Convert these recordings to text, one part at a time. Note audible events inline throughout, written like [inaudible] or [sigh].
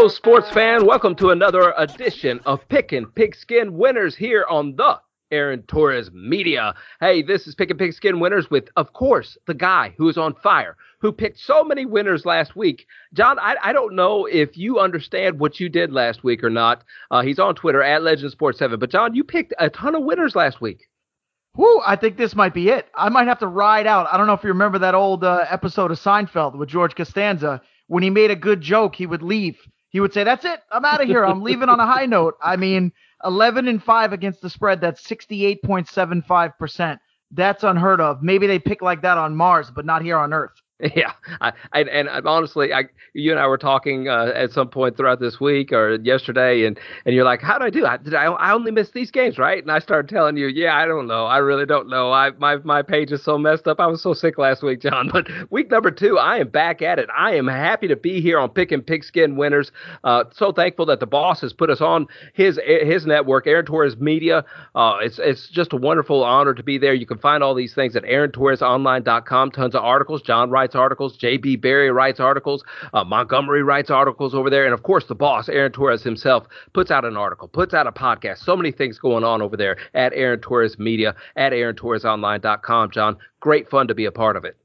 Hello, sports fan. Welcome to another edition of Pickin' Pigskin Winners here on the Aaron Torres Media. Hey, this is Pickin' Pigskin Winners with, of course, the guy who is on fire, who picked so many winners last week. John, I, I don't know if you understand what you did last week or not. Uh, he's on Twitter at Legend Sports 7. But, John, you picked a ton of winners last week. Whoo, I think this might be it. I might have to ride out. I don't know if you remember that old uh, episode of Seinfeld with George Costanza. When he made a good joke, he would leave. He would say, That's it. I'm out of here. I'm leaving on a high note. I mean, 11 and 5 against the spread. That's 68.75%. That's unheard of. Maybe they pick like that on Mars, but not here on Earth. [laughs] Yeah, I, I, and honestly, I, you and I were talking uh, at some point throughout this week or yesterday, and, and you're like, "How did I do? I, did I? I only missed these games, right?" And I started telling you, "Yeah, I don't know. I really don't know. I my my page is so messed up. I was so sick last week, John. [laughs] But week number two, I am back at it. I am happy to be here on Pickin' Pigskin Winners. Uh, so thankful that the boss has put us on his his network, Aaron Torres Media. Uh, it's it's just a wonderful honor to be there. You can find all these things at AaronTorresOnline.com. Tons of articles. John writes articles. J.B. Barry writes articles. Uh, Montgomery writes articles over there. And of course, the boss, Aaron Torres himself, puts out an article, puts out a podcast. So many things going on over there at Aaron Torres Media, at AaronTorresOnline.com. John, great fun to be a part of it.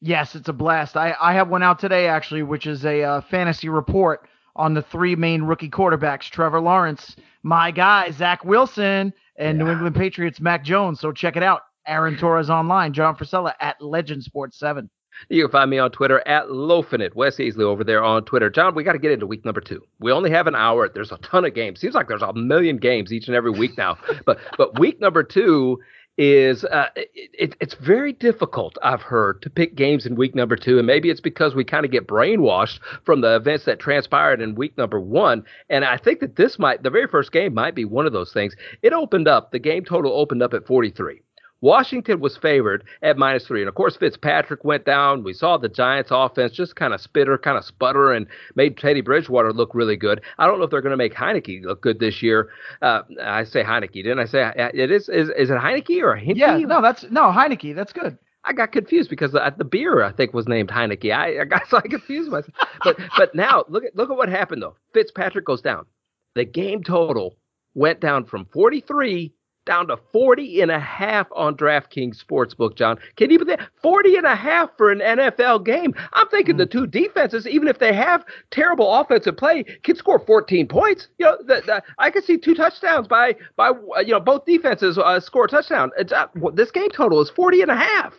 Yes, it's a blast. I, I have one out today, actually, which is a uh, fantasy report on the three main rookie quarterbacks Trevor Lawrence, my guy, Zach Wilson, and yeah. New England Patriots, Mac Jones. So check it out. Aaron Torres online, John Frisella at Legend Sports 7. You can find me on Twitter at Lofinit. Wes Easley over there on Twitter. John, we got to get into week number two. We only have an hour. There's a ton of games. Seems like there's a million games each and every week now. [laughs] but but week number two is uh, it, it's very difficult, I've heard, to pick games in week number two. And maybe it's because we kind of get brainwashed from the events that transpired in week number one. And I think that this might, the very first game might be one of those things. It opened up, the game total opened up at 43. Washington was favored at minus three. And of course, Fitzpatrick went down. We saw the Giants offense just kind of spitter, kind of sputter, and made Teddy Bridgewater look really good. I don't know if they're going to make Heinicke look good this year. Uh, I say Heinicke, didn't I say it is? Is, is it Heinicke or Hinty? Yeah, no, that's no Heinicke. That's good. I got confused because the, the beer I think was named Heinicke. I, I got [laughs] so I confused myself. but but now look at look at what happened though. Fitzpatrick goes down. The game total went down from 43 down to 40 and a half on DraftKings Sportsbook, John. Can you believe that? 40 and a half for an NFL game. I'm thinking mm. the two defenses, even if they have terrible offensive play, can score 14 points. You know, the, the, I could see two touchdowns by, by you know, both defenses uh, score a touchdown. It's, uh, this game total is 40 and a half.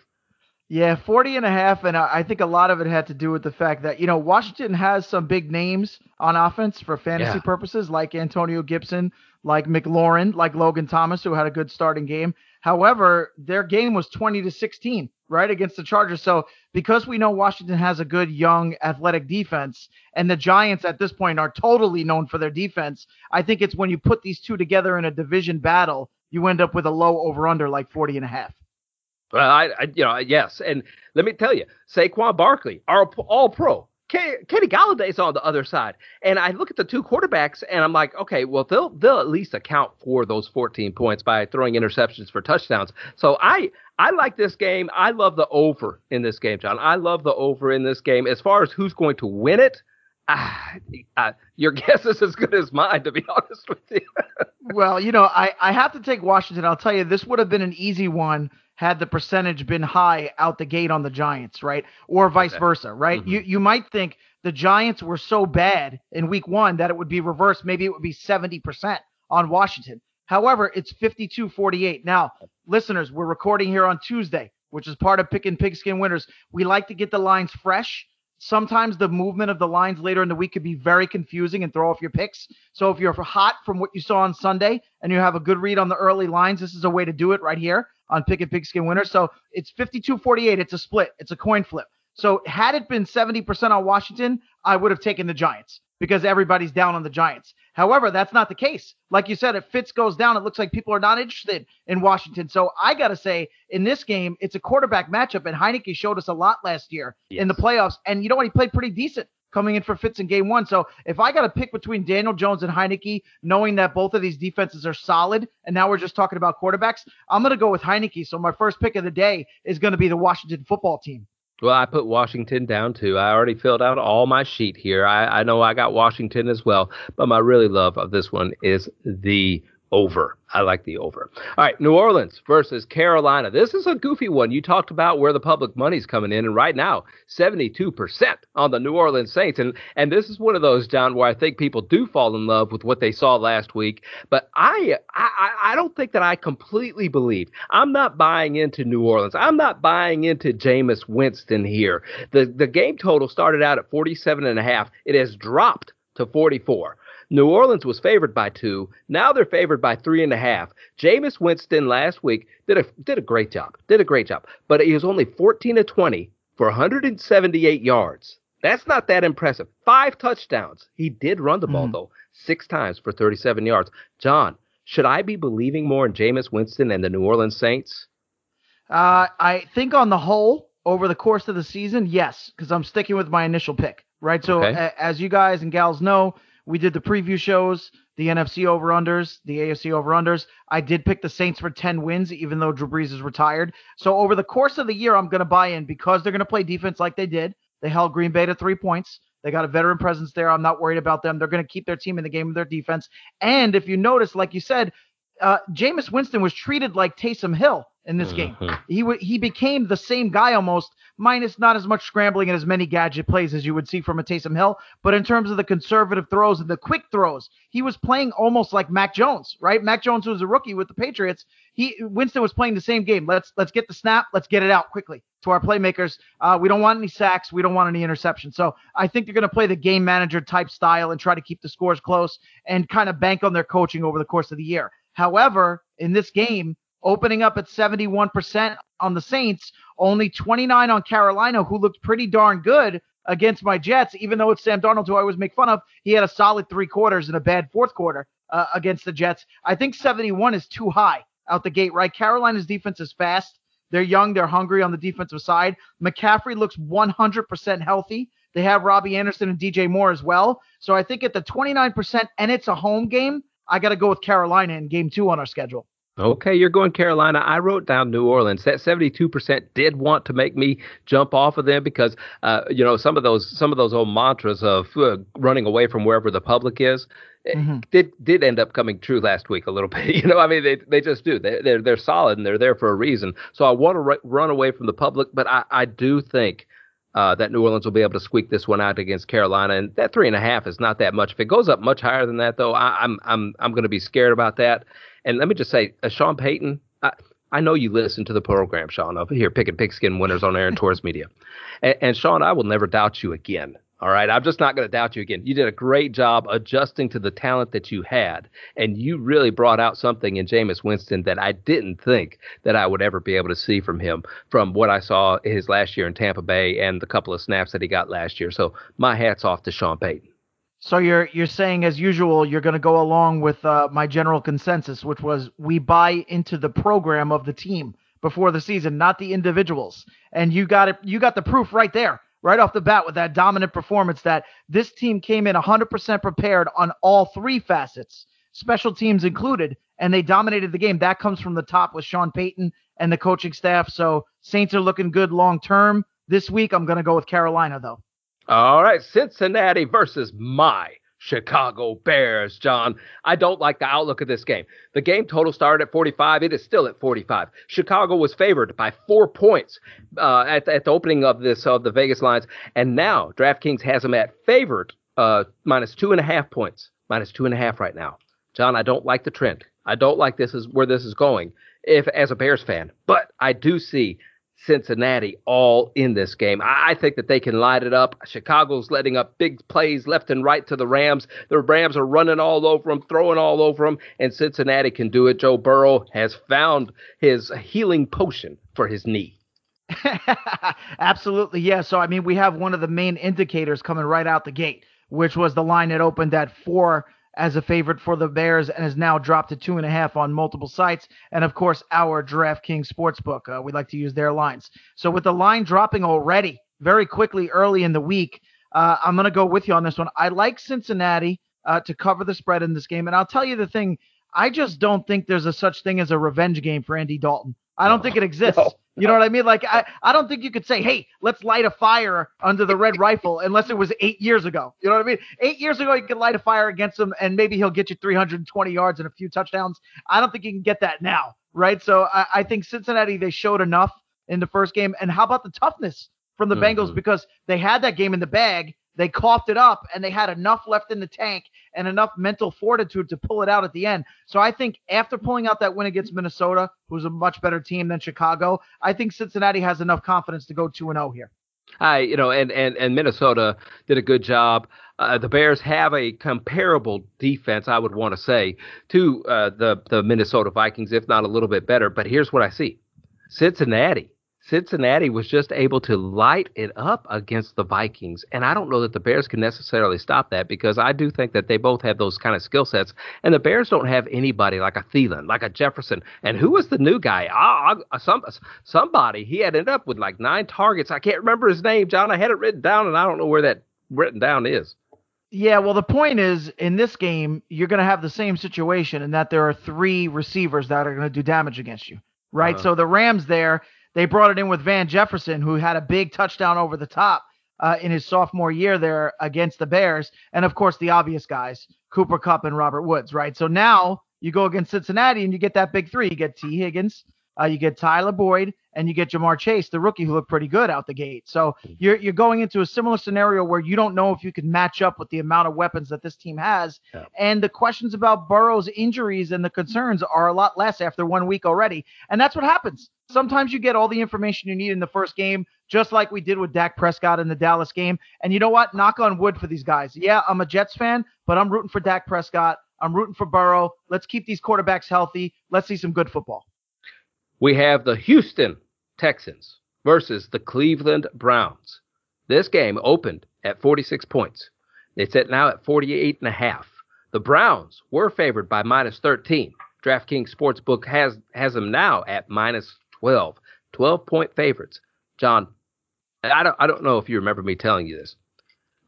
Yeah, 40 and a half. And I think a lot of it had to do with the fact that, you know, Washington has some big names on offense for fantasy yeah. purposes, like Antonio Gibson, like McLaurin, like Logan Thomas, who had a good starting game. However, their game was 20 to 16, right, against the Chargers. So because we know Washington has a good young athletic defense, and the Giants at this point are totally known for their defense, I think it's when you put these two together in a division battle, you end up with a low over under like 40 and a half. Well, I, I, you know, yes, and let me tell you, Saquon Barkley, our all pro, Kenny Golladay's on the other side, and I look at the two quarterbacks, and I'm like, okay, well they'll they'll at least account for those 14 points by throwing interceptions for touchdowns. So I I like this game. I love the over in this game, John. I love the over in this game. As far as who's going to win it, uh, uh, your [laughs] guess is as good as mine, to be [laughs] honest with you. well, you know, I, I have to take Washington. I'll tell you, this would have been an easy one had the percentage been high out the gate on the Giants, right? Or vice okay. versa, right? Mm-hmm. You you might think the Giants were so bad in week 1 that it would be reversed, maybe it would be 70% on Washington. However, it's 52-48. Now, listeners, we're recording here on Tuesday, which is part of Pickin' Pigskin Winners. We like to get the lines fresh. Sometimes the movement of the lines later in the week could be very confusing and throw off your picks. So if you're hot from what you saw on Sunday and you have a good read on the early lines, this is a way to do it right here on Pick and Pigskin Winner. So it's 52 48. It's a split, it's a coin flip. So had it been 70% on Washington, I would have taken the Giants because everybody's down on the Giants. However, that's not the case. Like you said, if Fitz goes down, it looks like people are not interested in Washington. So I got to say, in this game, it's a quarterback matchup, and Heinicke showed us a lot last year yes. in the playoffs. And you know what? He played pretty decent coming in for Fitz in game one. So if I got to pick between Daniel Jones and Heinicke, knowing that both of these defenses are solid, and now we're just talking about quarterbacks, I'm going to go with Heinicke. So my first pick of the day is going to be the Washington football team. Well, I put Washington down too. I already filled out all my sheet here. I, I know I got Washington as well, but my really love of this one is the over. I like the over. All right, New Orleans versus Carolina. This is a goofy one. You talked about where the public money's coming in, and right now, 72% on the New Orleans Saints. And and this is one of those, John, where I think people do fall in love with what they saw last week. But I I, I don't think that I completely believe. I'm not buying into New Orleans. I'm not buying into Jameis Winston here. The the game total started out at 47 and a half. It has dropped to 44. New Orleans was favored by two. Now they're favored by three and a half. Jameis Winston last week did a did a great job. Did a great job. But he was only 14 to 20 for 178 yards. That's not that impressive. Five touchdowns. He did run the ball mm. though, six times for 37 yards. John, should I be believing more in Jameis Winston and the New Orleans Saints? Uh, I think on the whole, over the course of the season, yes, because I'm sticking with my initial pick. Right. So okay. a- as you guys and gals know, we did the preview shows, the NFC over unders, the AFC over unders. I did pick the Saints for 10 wins, even though Drew Brees is retired. So over the course of the year, I'm going to buy in because they're going to play defense like they did. They held Green Bay to three points. They got a veteran presence there. I'm not worried about them. They're going to keep their team in the game with their defense. And if you notice, like you said, uh, Jameis Winston was treated like Taysom Hill in this game. He w- he became the same guy almost, minus not as much scrambling and as many gadget plays as you would see from a Taysom Hill. But in terms of the conservative throws and the quick throws, he was playing almost like Mac Jones, right? Mac Jones was a rookie with the Patriots. He Winston was playing the same game. Let's let's get the snap. Let's get it out quickly to our playmakers. Uh, we don't want any sacks. We don't want any interceptions. So I think they're going to play the game manager type style and try to keep the scores close and kind of bank on their coaching over the course of the year. However, in this game, opening up at 71% on the Saints, only 29 on Carolina, who looked pretty darn good against my Jets, even though it's Sam Darnold, who I always make fun of. He had a solid three quarters and a bad fourth quarter uh, against the Jets. I think 71 is too high out the gate, right? Carolina's defense is fast. They're young. They're hungry on the defensive side. McCaffrey looks 100% healthy. They have Robbie Anderson and DJ Moore as well. So I think at the 29%, and it's a home game, I got to go with Carolina in game two on our schedule. Okay, you're going Carolina. I wrote down New Orleans. That 72% did want to make me jump off of them because, uh, you know, some of those some of those old mantras of uh, running away from wherever the public is eh, mm-hmm. did did end up coming true last week a little [laughs] bit. You know, I mean, they they just do. They they're they're solid and they're there for a reason. So I want to r- run away from the public, but I I do think uh, that New Orleans will be able to squeak this one out against Carolina, and that three and a half is not that much. If it goes up much higher than that, though, I, I'm I'm, I'm going to be scared about that. And let me just say, uh, Sean Payton, I, I know you listen to the program, Sean, over here picking pigskin winners on Aaron Torres Media, and, and Sean, I will never doubt you again. All right. I'm just not going to doubt you again. You did a great job adjusting to the talent that you had. And you really brought out something in Jameis Winston that I didn't think that I would ever be able to see from him from what I saw his last year in Tampa Bay and the couple of snaps that he got last year. So my hat's off to Sean Payton. So you're you're saying as usual you're going to go along with uh, my general consensus, which was we buy into the program of the team before the season, not the individuals. And you got it. You got the proof right there right off the bat with that dominant performance that this team came in 100% prepared on all three facets, special teams included, and they dominated the game. That comes from the top with Sean Payton and the coaching staff. So Saints are looking good long term. This week, I'm going to go with Carolina, though. All right, Cincinnati versus my Chicago Bears, John. I don't like the outlook of this game. The game total started at 45. It is still at 45. Chicago was favored by four points uh, at, at the opening of this of the Vegas lines, and now DraftKings has them at favored uh, minus two and a half points, minus two and a half right now. John, I don't like the trend. I don't like this is where this is going. If as a Bears fan, but I do see Cincinnati all in this game. I think that they can light it up. Chicago's letting up big plays left and right to the Rams. The Rams are running all over them, throwing all over them, and Cincinnati can do it. Joe Burrow has found his healing potion for his knee. [laughs] Absolutely, yeah. So I mean, we have one of the main indicators coming right out the gate, which was the line that opened at four as a favorite for the Bears and has now dropped to two and a half on multiple sites. And of course, our DraftKings Sportsbook. Uh, we like to use their lines. So with the line dropping already very quickly early in the week, uh, I'm going to go with you on this one. I like Cincinnati uh, to cover the spread in this game. And I'll tell you the thing, I just don't think there's a such thing as a revenge game for Andy Dalton. I don't think it exists. No. You know what I mean? Like I, I don't think you could say, hey, let's light a fire under the red rifle unless it was eight years ago. You know what I mean? Eight years ago, you could light a fire against him and maybe he'll get you 320 yards and a few touchdowns. I don't think you can get that now, right? So I, I think Cincinnati they showed enough in the first game. And how about the toughness from the mm-hmm. Bengals because they had that game in the bag they coughed it up and they had enough left in the tank and enough mental fortitude to pull it out at the end. So I think after pulling out that win against Minnesota, who's a much better team than Chicago, I think Cincinnati has enough confidence to go 2 and 0 here. I, you know, and, and, and Minnesota did a good job. Uh, the Bears have a comparable defense, I would want to say, to uh, the the Minnesota Vikings, if not a little bit better. But here's what I see: Cincinnati Cincinnati was just able to light it up against the Vikings. And I don't know that the Bears can necessarily stop that because I do think that they both have those kind of skill sets. And the Bears don't have anybody like a Thielen, like a Jefferson. And who was the new guy? Ah, ah some, somebody. He had ended up with like nine targets. I can't remember his name, John. I had it written down, and I don't know where that written down is. Yeah, well, the point is in this game, you're going to have the same situation in that there are three receivers that are going to do damage against you, right? Uh-huh. So the Rams there they brought it in with Van Jefferson, who had a big touchdown over the top uh, in his sophomore year there against the Bears. And of course, the obvious guys, Cooper Kupp and Robert Woods, right? So now you go against Cincinnati and you get that big three. You get T. Higgins, uh, you get Tyler Boyd, and you get Ja'Marr Chase, the rookie, who looked pretty good out the gate. So hmm. you're you're going into a similar scenario where you don't know if you can match up with the amount of weapons that this team has. Yeah. And the questions about Burrow's injuries and the concerns are a lot less after one week already. And that's what happens. Sometimes you get all the information you need in the first game, just like we did with Dak Prescott in the Dallas game. And you know what? Knock on wood for these guys. Yeah, I'm a Jets fan, but I'm rooting for Dak Prescott. I'm rooting for Burrow. Let's keep these quarterbacks healthy. Let's see some good football we have the Houston Texans versus the Cleveland Browns. This game opened at 46 points. It's at now at 48 and a half. The Browns were favored by minus 13. DraftKings Sportsbook has has them now at minus 12. 12 point favorites. John, I don't I don't know if you remember me telling you this,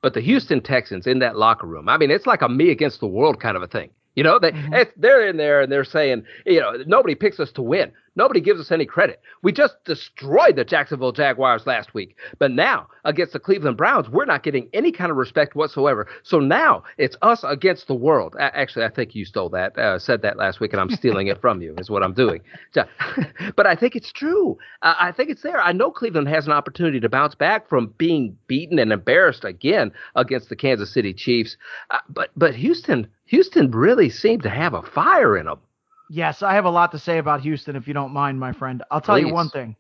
but the Houston Texans in that locker room. I mean, it's like a me against the world kind of a thing. You know, they mm-hmm. they're in there and they're saying, you know, nobody picks us to win. Nobody gives us any credit. We just destroyed the Jacksonville Jaguars last week. But now, against the Cleveland Browns, we're not getting any kind of respect whatsoever. So now it's us against the world. Actually, I think you stole that, uh, said that last week, and I'm stealing it from you, is what I'm doing. [laughs] but I think it's true. I think it's there. I know Cleveland has an opportunity to bounce back from being beaten and embarrassed again against the Kansas City Chiefs. Uh, but, but Houston, Houston really seemed to have a fire in them. Yes, I have a lot to say about Houston, if you don't mind, my friend. I'll tell Please. you one thing.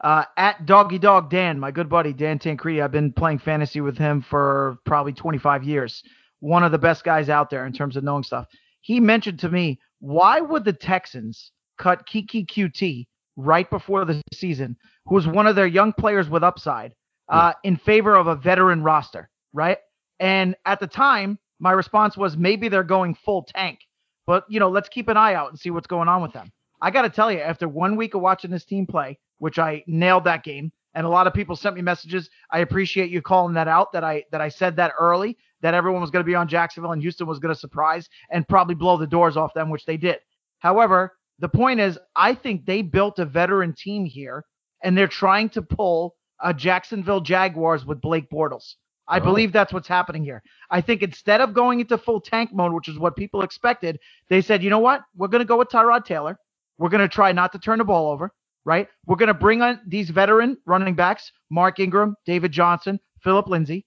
Uh, at Doggy Dog Dan, my good buddy Dan Tancredi, I've been playing fantasy with him for probably 25 years. One of the best guys out there in terms of knowing stuff. He mentioned to me, why would the Texans cut Keke Coutee right before the season, who was one of their young players with upside, uh, in favor of a veteran roster, right? And at the time, my response was maybe they're going full tank but you know, let's keep an eye out and see what's going on with them. I got to tell you, after one week of watching this team play, which I nailed that game, and a lot of people sent me messages. I appreciate you calling that out. That I that I said that early. That everyone was going to be on Jacksonville and Houston was going to surprise and probably blow the doors off them, which they did. However, the point is, I think they built a veteran team here, and they're trying to pull a Jacksonville Jaguars with Blake Bortles. I oh. believe that's what's happening here. I think instead of going into full tank mode, which is what people expected, they said, you know what? We're going to go with Tyrod Taylor. We're going to try not to turn the ball over, right? We're going to bring on these veteran running backs, Mark Ingram, David Johnson, Phillip Lindsay.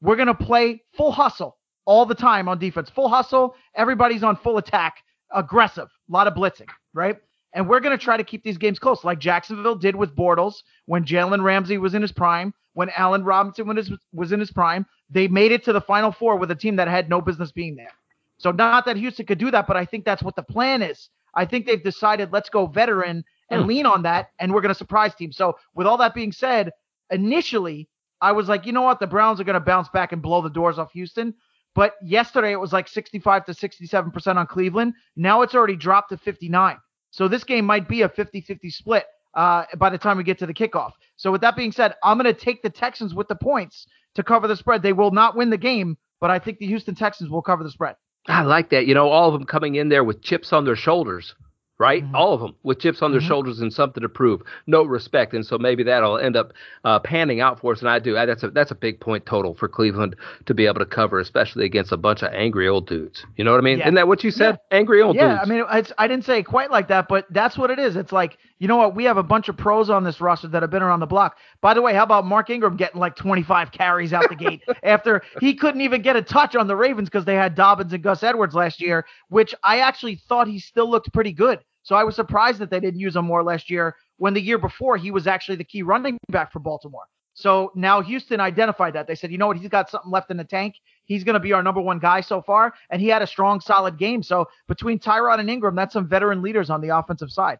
We're going to play full hustle all the time on defense. Full hustle. Everybody's on full attack, aggressive, a lot of blitzing, right? And we're going to try to keep these games close, like Jacksonville did with Bortles when Jalen Ramsey was in his prime, when Allen Robinson was, was in his prime. They made it to the Final Four with a team that had no business being there. So not that Houston could do that, but I think that's what the plan is. I think they've decided let's go veteran and hmm. lean on that, and we're going to surprise teams. So with all that being said, initially I was like, you know what, the Browns are going to bounce back and blow the doors off Houston. But yesterday it was like 65 to 67 percent on Cleveland. Now it's already dropped to 59. So this game might be a 50 50 split uh, by the time we get to the kickoff. So, with that being said, I'm going to take the Texans with the points to cover the spread. They will not win the game, but I think the Houston Texans will cover the spread. I like that. You know, all of them coming in there with chips on their shoulders. Right? Mm-hmm. All of them with chips on their mm-hmm. shoulders and something to prove, no respect, and so maybe that'll end up uh, panning out for us. And I do that's a that's a big point total for Cleveland to be able to cover, especially against a bunch of angry old dudes. You know what I mean? Yeah. Isn't that what you said? Yeah. Angry old yeah, dudes. Yeah, I mean, I didn't say it quite like that, but that's what it is. It's like you know what? We have a bunch of pros on this roster that have been around the block. By the way, how about Mark Ingram getting like 25 carries out the [laughs] gate after he couldn't even get a touch on the Ravens because they had Dobbins and Gus Edwards last year, which I actually thought he still looked pretty good. So I was surprised that they didn't use him more last year when the year before he was actually the key running back for Baltimore. So now Houston identified that. They said, you know what? He's got something left in the tank. He's going to be our number one guy so far. And he had a strong, solid game. So between Tyrod and Ingram, that's some veteran leaders on the offensive side.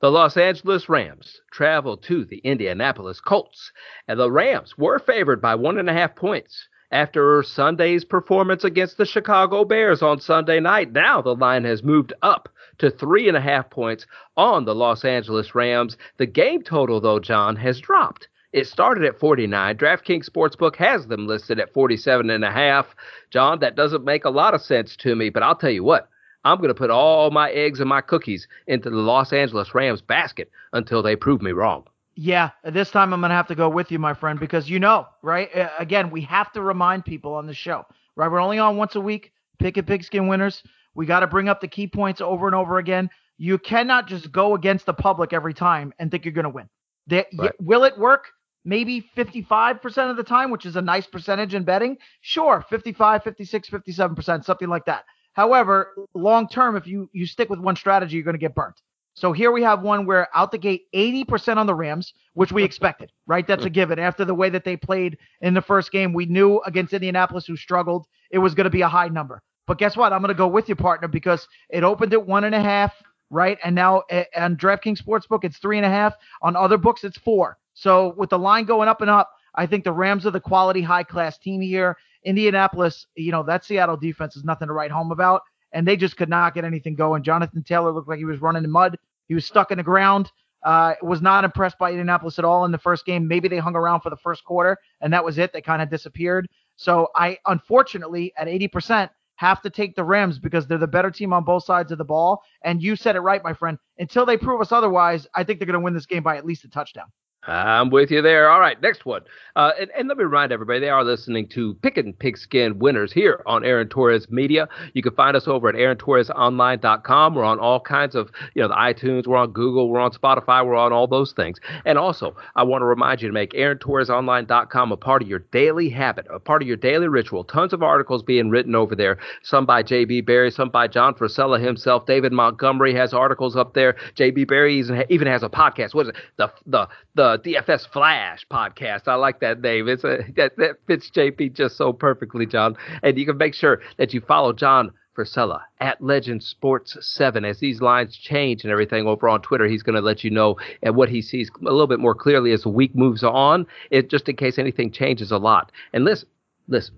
The Los Angeles Rams traveled to the Indianapolis Colts, and the Rams were favored by one and a half points after Sunday's performance against the Chicago Bears on Sunday night. Now the line has moved up to three and a half points on the Los Angeles Rams. The game total, though, John, has dropped. It started at 49. DraftKings Sportsbook has them listed at 47 and a half. John, that doesn't make a lot of sense to me, but I'll tell you what. I'm going to put all my eggs and my cookies into the Los Angeles Rams basket until they prove me wrong. Yeah, this time I'm going to have to go with you, my friend, because you know, right? Again, we have to remind people on the show, right? We're only on once a week. Pick a pigskin winners. We got to bring up the key points over and over again. You cannot just go against the public every time and think you're going to win. They, right. Will it work? Maybe 55% of the time, which is a nice percentage in betting. Sure, 55, 56, 57%, something like that. However, long term, if you, you stick with one strategy, you're going to get burnt. So here we have one where out the gate, 80% on the Rams, which we expected, right? That's a mm. given. After the way that they played in the first game, we knew against Indianapolis, who struggled, it was going to be a high number. But guess what? I'm going to go with you, partner, because it opened at one and a half, right? And now eh, on DraftKings Sportsbook, it's three and a half. On other books, it's four. So with the line going up and up, I think the Rams are the quality, high class team here. Indianapolis, you know, that Seattle defense is nothing to write home about. And they just could not get anything going. Jonathan Taylor looked like he was running in mud. He was stuck in the ground. Uh, was not impressed by Indianapolis at all in the first game. Maybe they hung around for the first quarter, and that was it. They kind of disappeared. So I, unfortunately, at 80%, have to take the Rams because they're the better team on both sides of the ball. And you said it right, my friend. Until they prove us otherwise, I think they're going to win this game by at least a touchdown. I'm with you there. All right, next one. Uh, and, and, let me remind everybody, they are listening to Pickin' Pigskin Winners here on Aaron Torres Media. You can find us over at AaronTorresOnline.com. We're on all kinds of, you know, the iTunes. We're on Google. We're on Spotify. We're on all those things. And also, I want to remind you to make AaronTorresOnline.com a part of your daily habit, a part of your daily ritual. Tons of articles being written over there. Some by J.B. Barry, some by John Frisella himself. David Montgomery has articles up there. J.B. Barry even has a podcast. What is it? The the the Uh, DFS Flash podcast. I like that name. It's a [laughs] that, that fits JP just so perfectly, John. And you can make sure that you follow John Frisella at Legend Sports 7. As these lines change and everything over on Twitter, he's going to let you know and what he sees a little bit more clearly as the week moves on, it, just in case anything changes a lot. And listen, listen,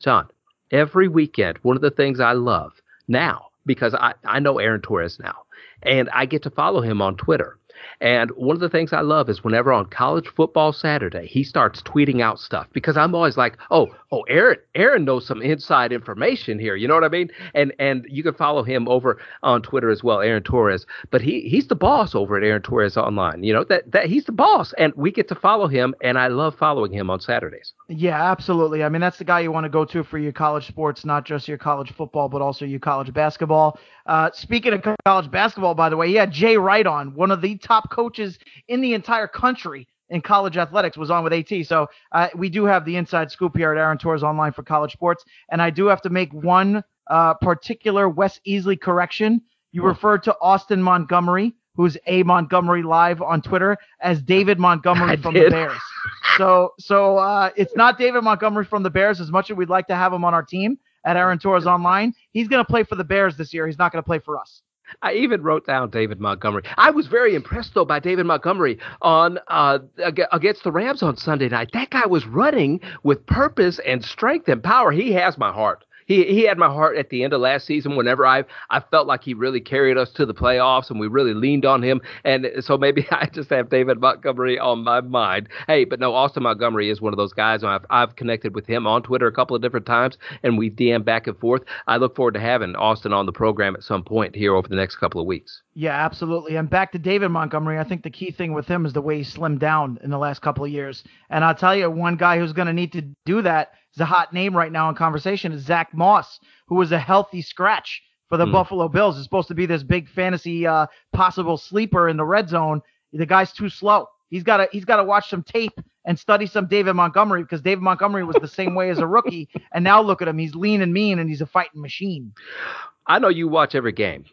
John, every weekend, one of the things I love now, because I, I know Aaron Torres now, and I get to follow him on Twitter. And one of the things I love is whenever on college football Saturday, he starts tweeting out stuff because I'm always like, oh, oh, Aaron, Aaron knows some inside information here. You know what I mean? And and you can follow him over on Twitter as well, Aaron Torres. But he he's the boss over at Aaron Torres Online. You know that that he's the boss, and we get to follow him, and I love following him on Saturdays. Yeah, absolutely. I mean, that's the guy you want to go to for your college sports, not just your college football, but also your college basketball. Uh, speaking of college basketball, by the way, yeah, Jay Wright on one of the top coaches in the entire country in college athletics was on with AT. So uh, we do have the inside scoop here at Aaron Torres Online for college sports. And I do have to make one uh, particular Wes Easley correction. You oh. referred to Austin Montgomery, who's a Montgomery live on Twitter, as David Montgomery [laughs] I from did. the Bears. So so uh, it's not David Montgomery from the Bears as much as we'd like to have him on our team at Aaron Torres Online. He's going to play for the Bears this year. He's not going to play for us. I even wrote down David Montgomery. I was very impressed though by David Montgomery on uh, against the Rams on Sunday night. That guy was running with purpose and strength and power. He has my heart. He he had my heart at the end of last season. Whenever I I felt like he really carried us to the playoffs, and we really leaned on him. And so maybe [laughs] I just have David Montgomery on my mind. Hey, but no, Austin Montgomery is one of those guys. I've I've connected with him on Twitter a couple of different times, and we've DM back and forth. I look forward to having Austin on the program at some point here over the next couple of weeks. Yeah, absolutely. And back to David Montgomery, I think the key thing with him is the way he slimmed down in the last couple of years. And I'll tell you, one guy who's going to need to do that is a hot name right now in conversation is Zach Moss, who was a healthy scratch for the mm. Buffalo Bills. Is supposed to be this big fantasy uh, possible sleeper in the red zone. The guy's too slow. He's got to he's got to watch some tape and study some David Montgomery because David Montgomery was the same way as a rookie, and now look at him. He's lean and mean, and he's a fighting machine. I know you watch every game.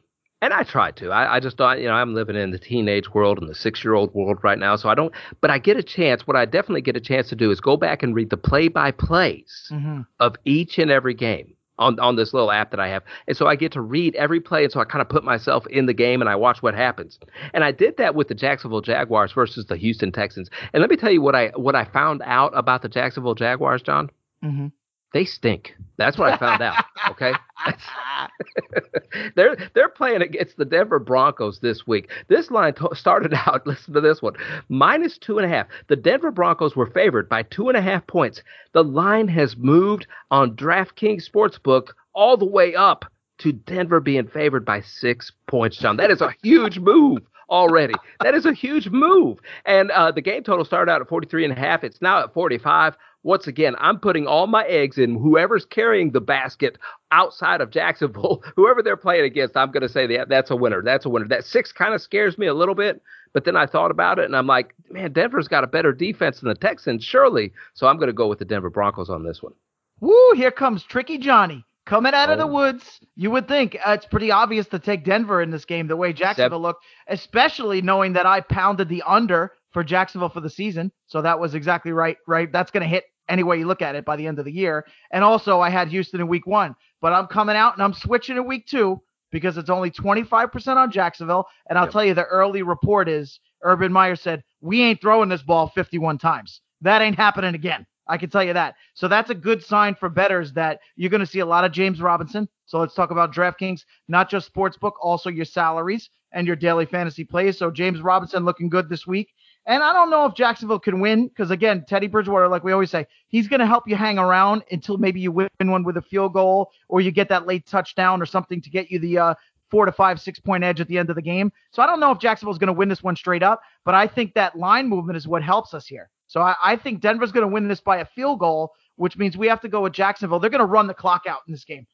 And I try to. I, I just don't, you know, I'm living in the teenage world and the six year old world right now. So I don't, but I get a chance. What I definitely get a chance to do is go back and read the play by plays mm-hmm. of each and every game on, on this little app that I have. And so I get to read every play. And so I kind of put myself in the game and I watch what happens. And I did that with the Jacksonville Jaguars versus the Houston Texans. And let me tell you what I, what I found out about the Jacksonville Jaguars, John. Mm-hmm they stink. That's what I found out. Okay, [laughs] they're they're playing against the Denver Broncos this week. This line started [laughs] out. Listen to this one: minus two and a half. The Denver Broncos were favored by two and a half points. The line has moved on DraftKings Sportsbook all the way up to Denver being favored by six points. John, that is a huge move already. That is a huge move. And uh, the game total started out at 43 and a half. It's now at 45 once again, I'm putting all my eggs in whoever's carrying the basket outside of Jacksonville, [laughs] whoever they're playing against. I'm going to say that that's a winner. That's a winner. That six kind of scares me a little bit, but then I thought about it and I'm like, man, Denver's got a better defense than the Texans, surely. So I'm going to go with the Denver Broncos on this one. Woo! Here comes Tricky Johnny coming out oh. of the oh. woods. You would think uh, it's pretty obvious to take Denver in this game the way Jacksonville Seven. looked, especially knowing that I pounded the under for Jacksonville for the season. So that was exactly right. Right. That's going to hit any way you look at it by the end of the year. And also, I had Houston in week one, but I'm coming out and I'm switching in week two because it's only 25% on Jacksonville. And I'll yep. tell you, the early report is Urban Meyer said, We ain't throwing this ball 51 times. That ain't happening again. I can tell you that. So that's a good sign for betters that you're going to see a lot of James Robinson. So let's talk about DraftKings, not just sportsbook, also your salaries and your daily fantasy plays. So James Robinson looking good this week. And I don't know if Jacksonville can win because, again, Teddy Bridgewater, like we always say, he's going to help you hang around until maybe you win one with a field goal or you get that late touchdown or something to get you the uh, four to five, six point edge at the end of the game. So I don't know if Jacksonville's going to win this one straight up, but I think that line movement is what helps us here. So I, I think Denver's going to win this by a field goal, which means we have to go with Jacksonville. They're going to run the clock out in this game.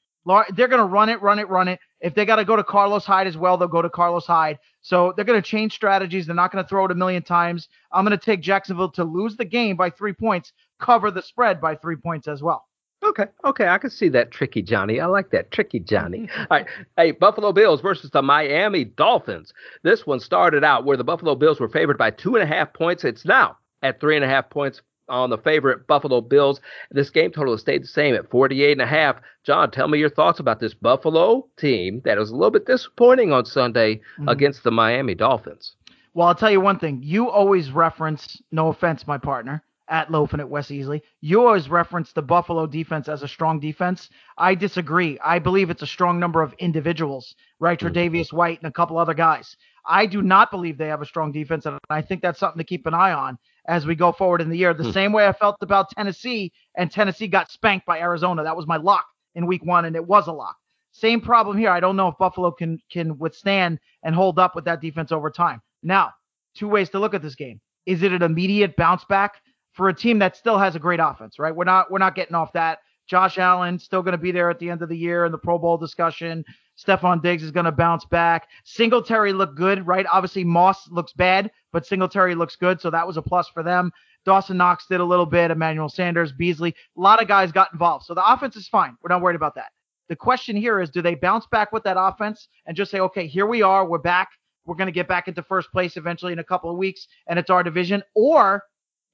They're going to run it, run it, run it. If they got to go to Carlos Hyde as well, they'll go to Carlos Hyde. So they're going to change strategies. They're not going to throw it a million times. I'm going to take Jacksonville to lose the game by three points, cover the spread by three points as well. Okay, okay, I can see that tricky Johnny. I like that tricky Johnny. [laughs] All right, hey, Buffalo Bills versus the Miami Dolphins. This one started out where the Buffalo Bills were favored by two and a half points. It's now at three and a half points on the favorite Buffalo Bills. This game total has stayed the same at 48 and a half. John, tell me your thoughts about this Buffalo team that was a little bit disappointing on Sunday mm-hmm. against the Miami Dolphins. Well, I'll tell you one thing. You always reference, no offense, my partner, at Loafing at Wes Easley. You always reference the Buffalo defense as a strong defense. I disagree. I believe it's a strong number of individuals, right? Mm-hmm. Tre'Davious White and a couple other guys. I do not believe they have a strong defense, and I think that's something to keep an eye on as we go forward in the year. The hmm. same way I felt about Tennessee, and Tennessee got spanked by Arizona. That was my lock in week one, and it was a lock. Same problem here. I don't know if Buffalo can can withstand and hold up with that defense over time. Now, two ways to look at this game. Is it an immediate bounce back for a team that still has a great offense, right? We're not we're not getting off that. Josh Allen still going to be there at the end of the year in the Pro Bowl discussion. Stefon Diggs is going to bounce back. Singletary looked good, right? Obviously, Moss looks bad, but Singletary looks good, so that was a plus for them. Dawson Knox did a little bit. Emmanuel Sanders, Beasley, a lot of guys got involved. So the offense is fine. We're not worried about that. The question here is do they bounce back with that offense and just say, okay, here we are. We're back. We're going to get back into first place eventually in a couple of weeks, and it's our division? Or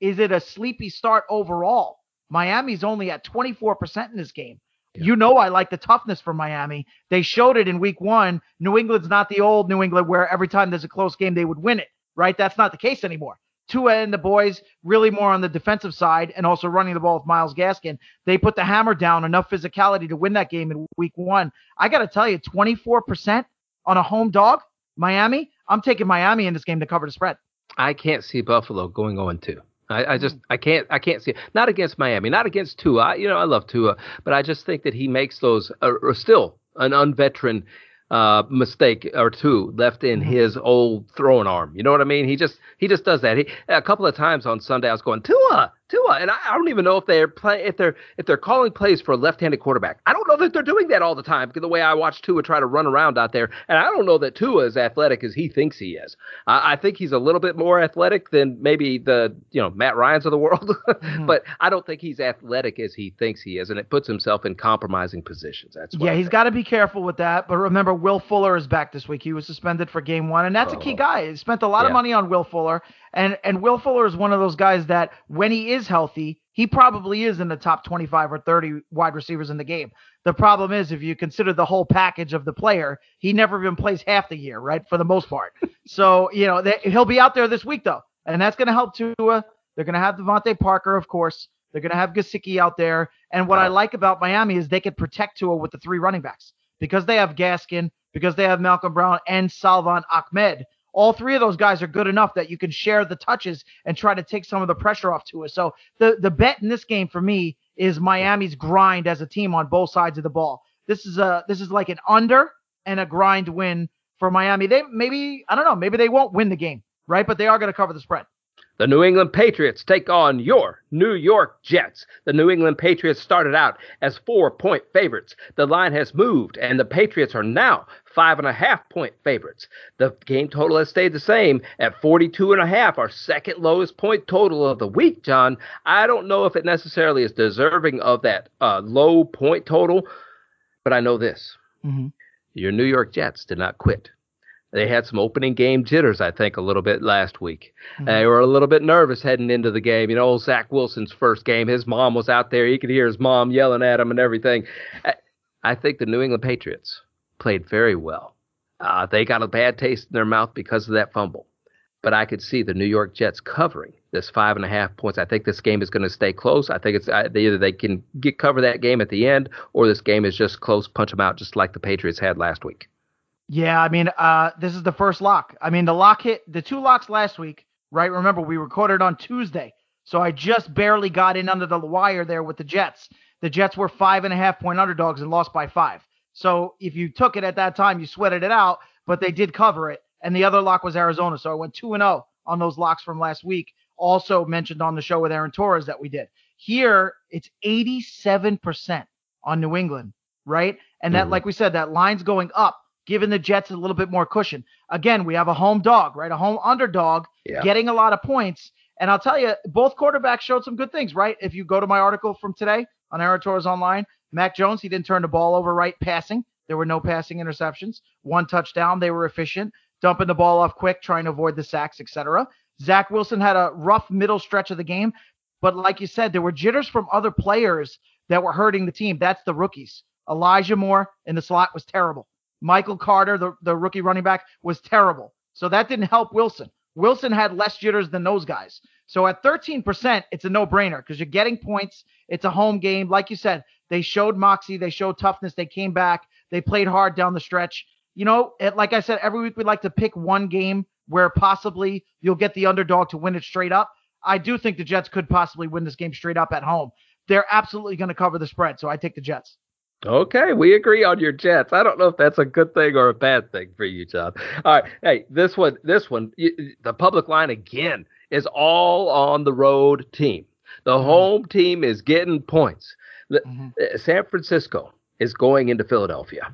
is it a sleepy start overall? Miami's only at 24% in this game. Yeah. You know I like the toughness for Miami. They showed it in week one. New England's not the old New England where every time there's a close game they would win it, right? That's not the case anymore. Tua and the boys really more on the defensive side and also running the ball with Myles Gaskin. They put the hammer down, enough physicality to win that game in week one. I got to tell you, 24% on a home dog, Miami. I'm taking Miami in this game to cover the spread. I can't see Buffalo going oh on 2. I, I, just I can't I can't see it. Not against Miami, not against Tua. I, you know I love Tua, but I just think that he makes those uh, still an unveteran uh, mistake or two left in mm-hmm. his old throwing arm. You know what I mean? He just he just does that. He a couple of times on Sunday I was going Tua, Tua, and I, I don't even know if they're play if they're if they're calling plays for a left-handed quarterback. I don't know that they're doing that all the time because the way I watch Tua try to run around out there, and I don't know that Tua is athletic as he thinks he is. I, I think he's a little bit more athletic than maybe the you know Matt Ryan's of the world, mm-hmm. [laughs] but I don't think he's athletic as he thinks he is, and it puts himself in compromising positions. That's yeah, he's got to be careful with that. But remember, Will Fuller is back this week. He was suspended for Game One, and that's oh. a key guy. He spent a lot yeah. of money on Will Fuller, and and Will Fuller is one of those guys that when he is healthy, he probably is in the top 25 or 30 wide receivers in the game. The problem is if you consider the whole package of the player, he never even plays half the year, right? For the most part. [laughs] so, you know, they, he'll be out there this week though. And that's going to help Tua. They're going to have DeVante Parker, of course. They're going to have Gesicki out there. And what I like about Miami is they can protect Tua with the three running backs because they have Gaskin, because they have Malcolm Brown and Salvon Ahmed all three of those guys are good enough that you can share the touches and try to take some of the pressure off Tua. So the the bet in this game for me is Miami's grind as a team on both sides of the ball. This is a this is like an under and a grind win for Miami. They maybe I don't know, maybe they won't win the game, right? But they are going to cover the spread. The New England Patriots take on your New York Jets. The New England Patriots started out as four point favorites. The line has moved, and the Patriots are now five and a half point favorites. The game total has stayed the same at 42 and a half, our second lowest point total of the week, John. I don't know if it necessarily is deserving of that uh, low point total, but I know this. Mm-hmm. Your New York Jets did not quit. They had some opening game jitters, I think, a little bit last week. Mm-hmm. They were a little bit nervous heading into the game. You know, old Zach Wilson's first game, his mom was out there. He could hear his mom yelling at him and everything. I think the New England Patriots played very well. Uh, they got a bad taste in their mouth because of that fumble. But I could see the New York Jets covering this five and a half points. I think this game is going to stay close. I think it's uh, either they can get cover that game at the end, or this game is just close, punch them out, just like the Patriots had last week. Yeah, I mean, uh, this is the first lock. I mean, the lock hit the two locks last week, right? Remember, we recorded on Tuesday, so I just barely got in under the wire there with the Jets. The Jets were five and a half point underdogs and lost by five. So if you took it at that time, you sweated it out, but they did cover it. And the other lock was Arizona, so I went two and zero oh on those locks from last week. Also mentioned on the show with Aaron Torres that we did. Here, it's 87% on New England, right? And that, mm-hmm. like we said, that line's going up giving the Jets a little bit more cushion. Again, we have a home dog, right? A home underdog yeah. getting a lot of points. And I'll tell you, both quarterbacks showed some good things, right? If you go to my article from today on Aaron Torres Online, Mac Jones, he didn't turn the ball over right passing. There were no passing interceptions. One touchdown. They were efficient, dumping the ball off quick, trying to avoid the sacks, etc. Zach Wilson had a rough middle stretch of the game, but like you said, there were jitters from other players that were hurting the team. That's the rookies. Elijah Moore in the slot was terrible. Michael Carter, the, the rookie running back, was terrible. So that didn't help Wilson. Wilson had less jitters than those guys. So at 13%, it's a no brainer because you're getting points. It's a home game. Like you said, they showed moxie, they showed toughness, they came back, they played hard down the stretch. You know, it, like I said, every week we like to pick one game where possibly you'll get the underdog to win it straight up. I do think the Jets could possibly win this game straight up at home. They're absolutely going to cover the spread, so I take the Jets. Okay, we agree on your Jets. I don't know if that's a good thing or a bad thing for you, John. All right, hey, this one, this one, the public line again is all on the road team. The mm-hmm. home team is getting points. Mm-hmm. Uh, San Francisco is going into Philadelphia.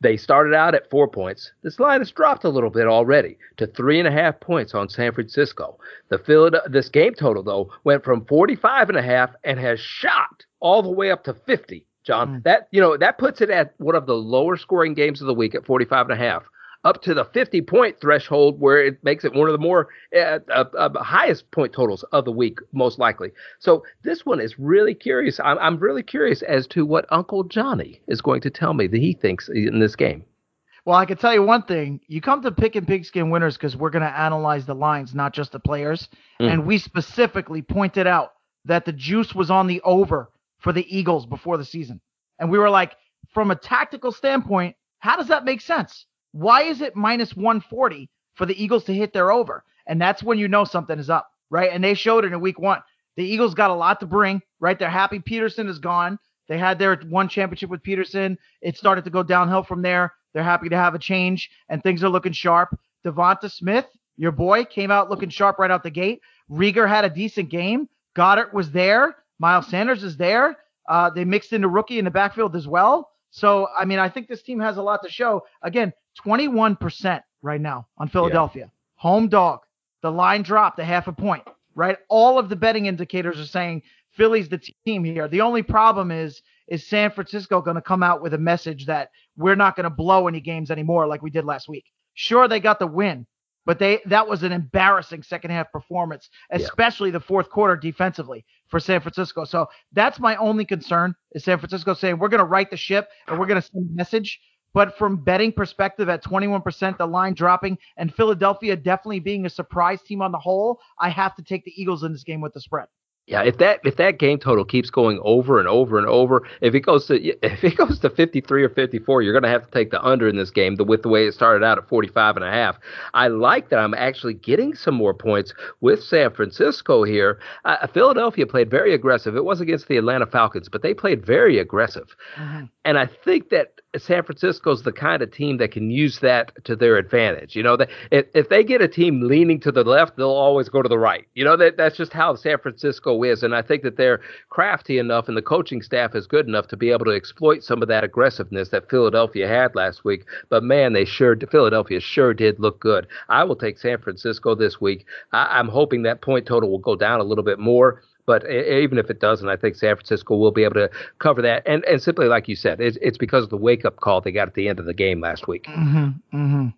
They started out at four points. This line has dropped a little bit already to three and a half points on San Francisco. The Philadelphia, this game total though went from 45 and a half and has shot all the way up to 50 John. Mm. That you know that puts it at one of the lower scoring games of the week at 45 and a half, up to the 50 point threshold where it makes it one of the more uh, uh, uh, highest point totals of the week, most likely. So this one is really curious. I'm, I'm really curious as to what Uncle Johnny is going to tell me that he thinks in this game. Well, I can tell you one thing. You come to pick and pigskin winners because we're going to analyze the lines, not just the players. Mm. And we specifically pointed out that the juice was on the over for the Eagles before the season. And we were like, from a tactical standpoint, how does that make sense? Why is it minus 140 for the Eagles to hit their over? And that's when you know something is up, right? And they showed it in week one. The Eagles got a lot to bring, right? They're happy Pederson is gone. They had their one championship with Pederson. It started to go downhill from there. They're happy to have a change, and things are looking sharp. Devonta Smith, your boy, came out looking sharp right out the gate. Reagor had a decent game. Goedert was there. Miles Sanders is there. Uh, they mixed in a rookie in the backfield as well. So, I mean, I think this team has a lot to show. Again, 21% right now on Philadelphia. Yeah. Home dog. The line dropped a half a point, right? All of the betting indicators are saying Philly's the team here. The only problem is is San Francisco going to come out with a message that we're not going to blow any games anymore like we did last week. Sure, they got the win, but they that was an embarrassing second half performance, especially yeah. the fourth quarter defensively for San Francisco. So that's my only concern is San Francisco saying we're going to right the ship and we're going to send a message. But from betting perspective, at 21%, the line dropping, and Philadelphia definitely being a surprise team on the whole, I have to take the Eagles in this game with the spread. Yeah, if that if that game total keeps going over and over and over, if it goes to if it goes to 53 or 54, you're going to have to take the under in this game the, with the way it started out at 45 and a half. I like that I'm actually getting some more points with San Francisco here. Uh, Philadelphia played very aggressive. It was against the Atlanta Falcons, but they played very aggressive. Mm-hmm. And I think that San Francisco's the kind of team that can use that to their advantage. You know, that if, if they get a team leaning to the left, they'll always go to the right. You know, that that's just how San Francisco is. And I think that they're crafty enough and the coaching staff is good enough to be able to exploit some of that aggressiveness that Philadelphia had last week. But man, they sure Philadelphia sure did look good. I will take San Francisco this week. I, I'm hoping that point total will go down a little bit more. But even if it doesn't, I think San Francisco will be able to cover that. And and simply like you said, it's, it's because of the wake up call they got at the end of the game last week. Mm-hmm, mm-hmm.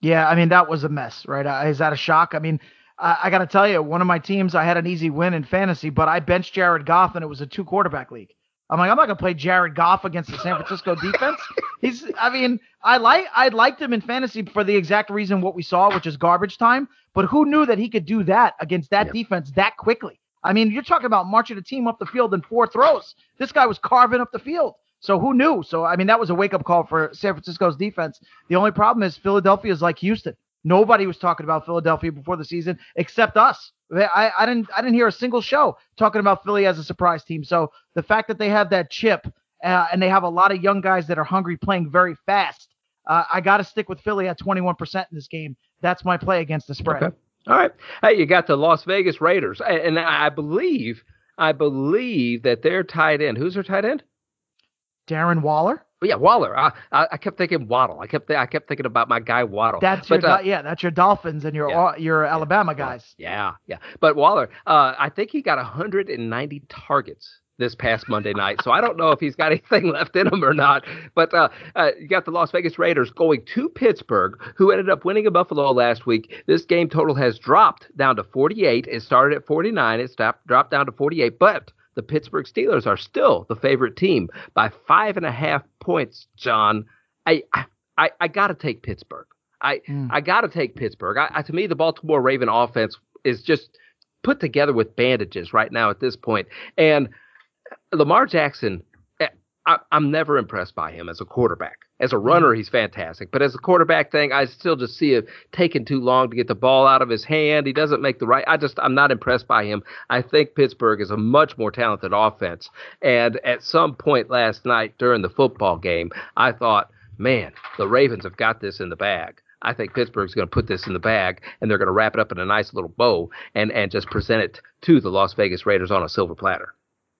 Yeah, I mean that was a mess, right? Uh, is that a shock? I mean, I, I got to tell you, one of my teams, I had an easy win in fantasy, but I benched Jared Goff, and it was a two quarterback league. I'm like, I'm not gonna play Jared Goff against the San Francisco [laughs] defense. He's, I mean, I like, I liked him in fantasy for the exact reason what we saw, which is garbage time. But who knew that he could do that against that yep. defense that quickly? I mean, you're talking about marching a team up the field in four throws. This guy was carving up the field. So who knew? So I mean, that was a wake up call for San Francisco's defense. The only problem is Philadelphia is like Houston. Nobody was talking about Philadelphia before the season except us. I, I didn't I didn't hear a single show talking about Philly as a surprise team. So the fact that they have that chip uh, and they have a lot of young guys that are hungry, playing very fast, uh, I got to stick with Philly at 21% in this game. That's my play against the spread. Okay. All right. Hey, you got the Las Vegas Raiders, and I believe, I believe that their tight end. Who's their tight end? Darren Waller. Yeah, Waller. I, I, kept thinking Waddle. I kept I kept thinking about my guy Waddle. That's but, your uh, yeah. That's your Dolphins and your yeah, your Alabama guys. Yeah, yeah. But Waller, uh, I think he got 190 targets this past Monday night. So I don't know if he's got [laughs] anything left in him or not. But uh, uh, you got the Las Vegas Raiders going to Pittsburgh, who ended up winning in Buffalo last week. This game total has dropped down to 48. It started at 49. It stopped, dropped down to 48. But the Pittsburgh Steelers are still the favorite team by five and a half points. John, I I, I got to take Pittsburgh. I mm. I got to take Pittsburgh. I, I, to me, the Baltimore Raven offense is just put together with bandages right now at this point. point, and Lamar Jackson, eh, I, am never impressed by him as a quarterback. As a runner, he's fantastic, but as a quarterback thing, I still just see it taking too long to get the ball out of his hand. He doesn't make the right. I just I'm not impressed by him. I think Pittsburgh is a much more talented offense. And at some point last night during the football game, I thought, man, the Ravens have got this in the bag. I think Pittsburgh's going to put this in the bag and they're going to wrap it up in a nice little bow and and just present it to the Las Vegas Raiders on a silver platter.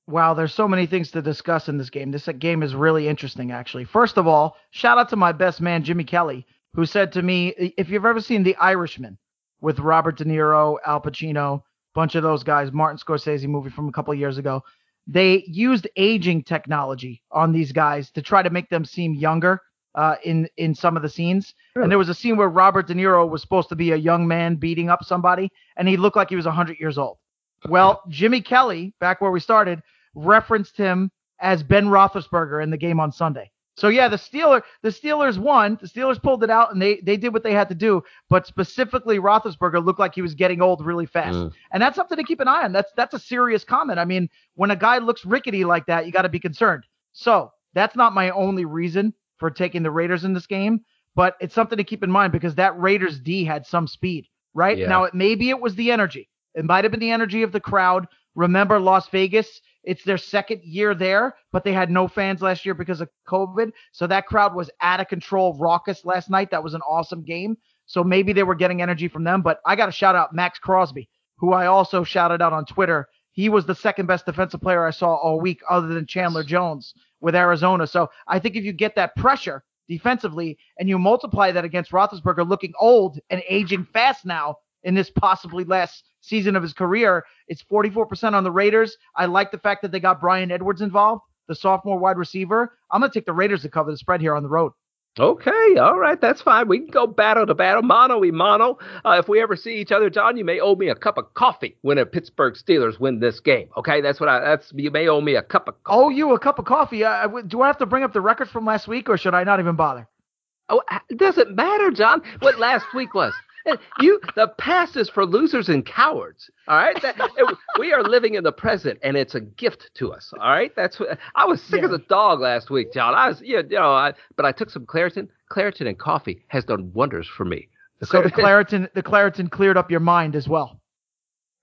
Wow, there's so many things to discuss in this game. This game is really interesting, actually. First of all, shout out to my best man, Jimmy Kelly, who said to me, if you've ever seen The Irishman with Robert De Niro, Al Pacino, bunch of those guys, Martin Scorsese movie from a couple years ago, they used aging technology on these guys to try to make them seem younger uh, in in some of the scenes. Sure. And there was a scene where Robert De Niro was supposed to be a young man beating up somebody, and he looked like he was 100 years old. Well, Jimmy Kelly, back where we started, referenced him as Ben Roethlisberger in the game on Sunday. So yeah, the Steelers the Steelers won. The Steelers pulled it out and they they did what they had to do. But specifically, Roethlisberger looked like he was getting old really fast, mm. and that's something to keep an eye on. That's that's a serious comment. I mean, when a guy looks rickety like that, you got to be concerned. So that's not my only reason for taking the Raiders in this game, but it's something to keep in mind because that Raiders D had some speed, right? Yeah. Now it maybe it was the energy. It might have been the energy of the crowd. Remember Las Vegas? It's their second year there, but they had no fans last year because of COVID. So that crowd was out of control, raucous last night. That was an awesome game. So maybe they were getting energy from them. But I got to shout out Maxx Crosby, who I also shouted out on Twitter. He was the second best defensive player I saw all week, other than Chandler Jones with Arizona. So I think if you get that pressure defensively and you multiply that against Roethlisberger looking old and aging fast now in this possibly last season of his career. It's 44% on the Raiders. I like the fact that they got Bryan Edwards involved, the sophomore wide receiver. I'm going to take the Raiders to cover the spread here on the road. Okay, all right, that's fine. We can go battle to battle, mano y mano. Uh, if we ever see each other, John, you may owe me a cup of coffee when the Pittsburgh Steelers win this game. Okay, that's what I. That's you may owe me a cup of. Coffee. Oh, you a cup of coffee? Uh, do I have to bring up the record from last week, or should I not even bother? Oh, it doesn't matter, John. What last week was you the past is for losers and cowards. All right, that, it, we are living in the present, and it's a gift to us. All right, that's what I was sick yeah. as a dog last week, John. I was, you know, I, but I took some Claritin. Claritin and coffee has done wonders for me. The so the [laughs] Claritin, the Claritin cleared up your mind as well.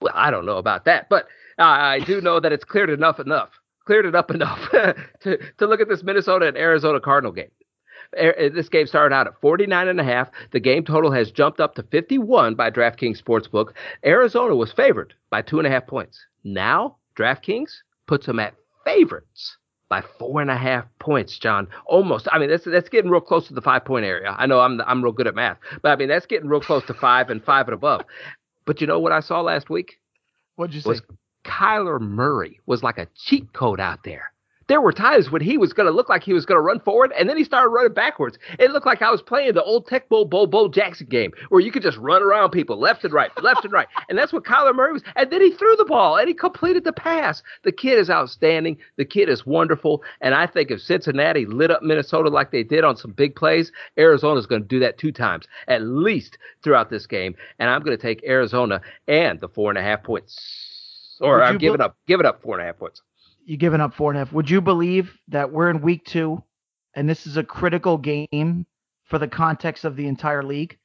Well, I don't know about that, but I do know that it's cleared enough enough, cleared it up enough [laughs] to to look at this Minnesota and Arizona Cardinal game. Uh, this game started out at 49 and a half. The game total has jumped up to 51 by DraftKings Sportsbook. Arizona was favored by two and a half points. Now DraftKings puts them at favorites by four and a half points, John. Almost. I mean, that's that's getting real close to the five point area. I know I'm I'm real good at math, but I mean that's getting real close to five and five and above. But you know what I saw last week? What'd you say? Was Kyler Murray was like a cheat code out there there were times when he was going to look like he was going to run forward, and then he started running backwards. It looked like I was playing the old Tecmo Bowl Bo Bo Jackson game, where you could just run around people left and right, left and right, and that's what Kyler Murray was. And then he threw the ball and he completed the pass. The kid is outstanding. The kid is wonderful, and I think if Cincinnati lit up Minnesota like they did on some big plays, Arizona is going to do that two times at least throughout this game. And I'm going to take Arizona and the four and a half points, or I'm giving up, giving up four and a half points you giving up four and a half. Would you believe that we're in week two, and this is a critical game for the context of the entire league?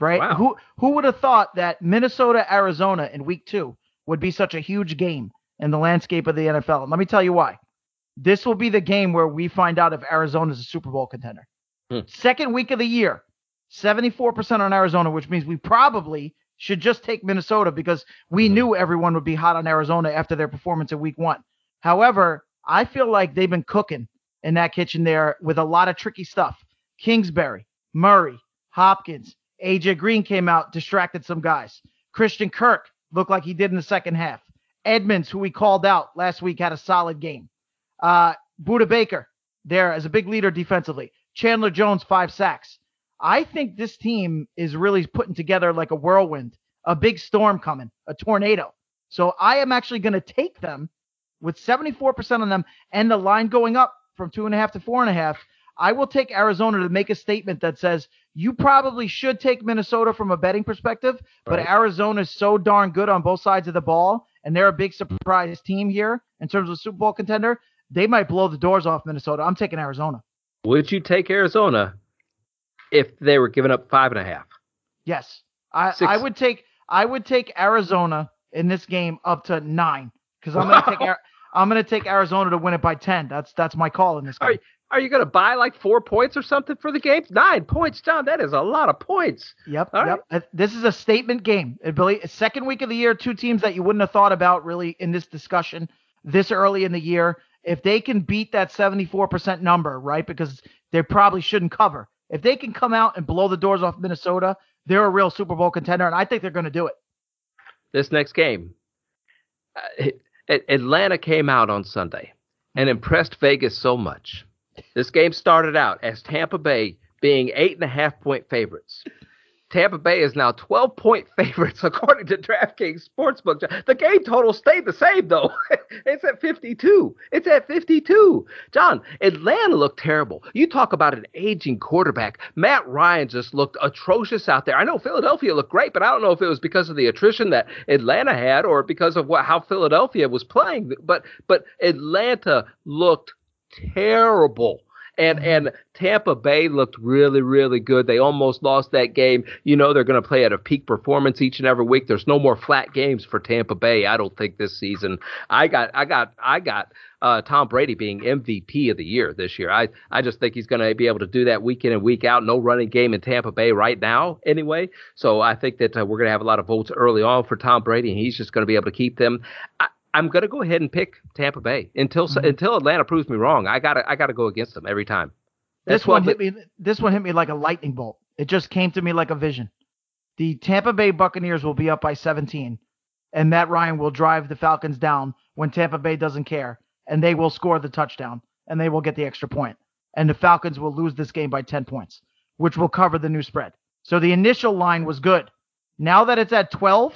Right? Wow. Who who would have thought that Minnesota Arizona in week two would be such a huge game in the landscape of the NFL? And let me tell you why. This will be the game where we find out if Arizona is a Super Bowl contender. Hmm. Second week of the year, 74% on Arizona, which means we probably should just take Minnesota because we hmm. knew everyone would be hot on Arizona after their performance in week one. However, I feel like they've been cooking in that kitchen there with a lot of tricky stuff. Kingsbury, Murray, Hopkins, AJ Green came out, distracted some guys. Christian Kirk looked like he did in the second half. Edmonds, who we called out last week, had a solid game. Uh, Budda Baker there as a big leader defensively. Chandler Jones, five sacks. I think this team is really putting together like a whirlwind, a big storm coming, a tornado. So I am actually going to take them with 74% on them and the line going up from two and a half to four and a half, I will take Arizona to make a statement that says you probably should take Minnesota from a betting perspective, but. Arizona is so darn good on both sides of the ball, and they're a big surprise team here in terms of Super Bowl contender. They might blow the doors off Minnesota. I'm taking Arizona. Would you take Arizona if they were giving up five and a half? Yes, I, I would take I would take Arizona in this game up to nine because I'm going to take [laughs] I'm to take Arizona to win it by 10. That's that's my call in this game. Are, are you going to buy like four points or something for the game? Nine points, John. That is a lot of points. Yep. All yep. Right. This is a statement game. Billy, second week of the year, two teams that you wouldn't have thought about really in this discussion this early in the year. If they can beat that 74% number, right? Because they probably shouldn't cover. If they can come out and blow the doors off Minnesota, they're a real Super Bowl contender, and I think they're going to do it. This next game, uh, Atlanta came out on Sunday and impressed Vegas so much. This game started out as Tampa Bay being eight and a half point favorites. Tampa Bay is now 12 point [laughs] favorites according to DraftKings Sportsbook. The game total stayed the same though. [laughs] it's at 52. It's at 52. John, Atlanta looked terrible. You talk about an aging quarterback. Matt Ryan just looked atrocious out there. I know Philadelphia looked great, but I don't know if it was because of the attrition that Atlanta had or because of what how Philadelphia was playing. But but Atlanta looked terrible. And and Tampa Bay looked really really good. They almost lost that game. You know they're going to play at a peak performance each and every week. There's no more flat games for Tampa Bay. I don't think this season. I got I got I got uh, Tom Brady being MVP of the year this year. I I just think he's going to be able to do that week in and week out. No running game in Tampa Bay right now anyway. So I think that uh, we're going to have a lot of votes early on for Tom Brady, and he's just going to be able to keep them. I, I'm going to go ahead and pick Tampa Bay until mm-hmm. until Atlanta proves me wrong. I got to I got to go against them every time. That's this one hit me. This one hit me like a lightning bolt. It just came to me like a vision. The Tampa Bay Buccaneers will be up by 17, and Matt Ryan will drive the Falcons down when Tampa Bay doesn't care, and they will score the touchdown, and they will get the extra point, and the Falcons will lose this game by 10 points, which will cover the new spread. So the initial line was good. Now that it's at 12,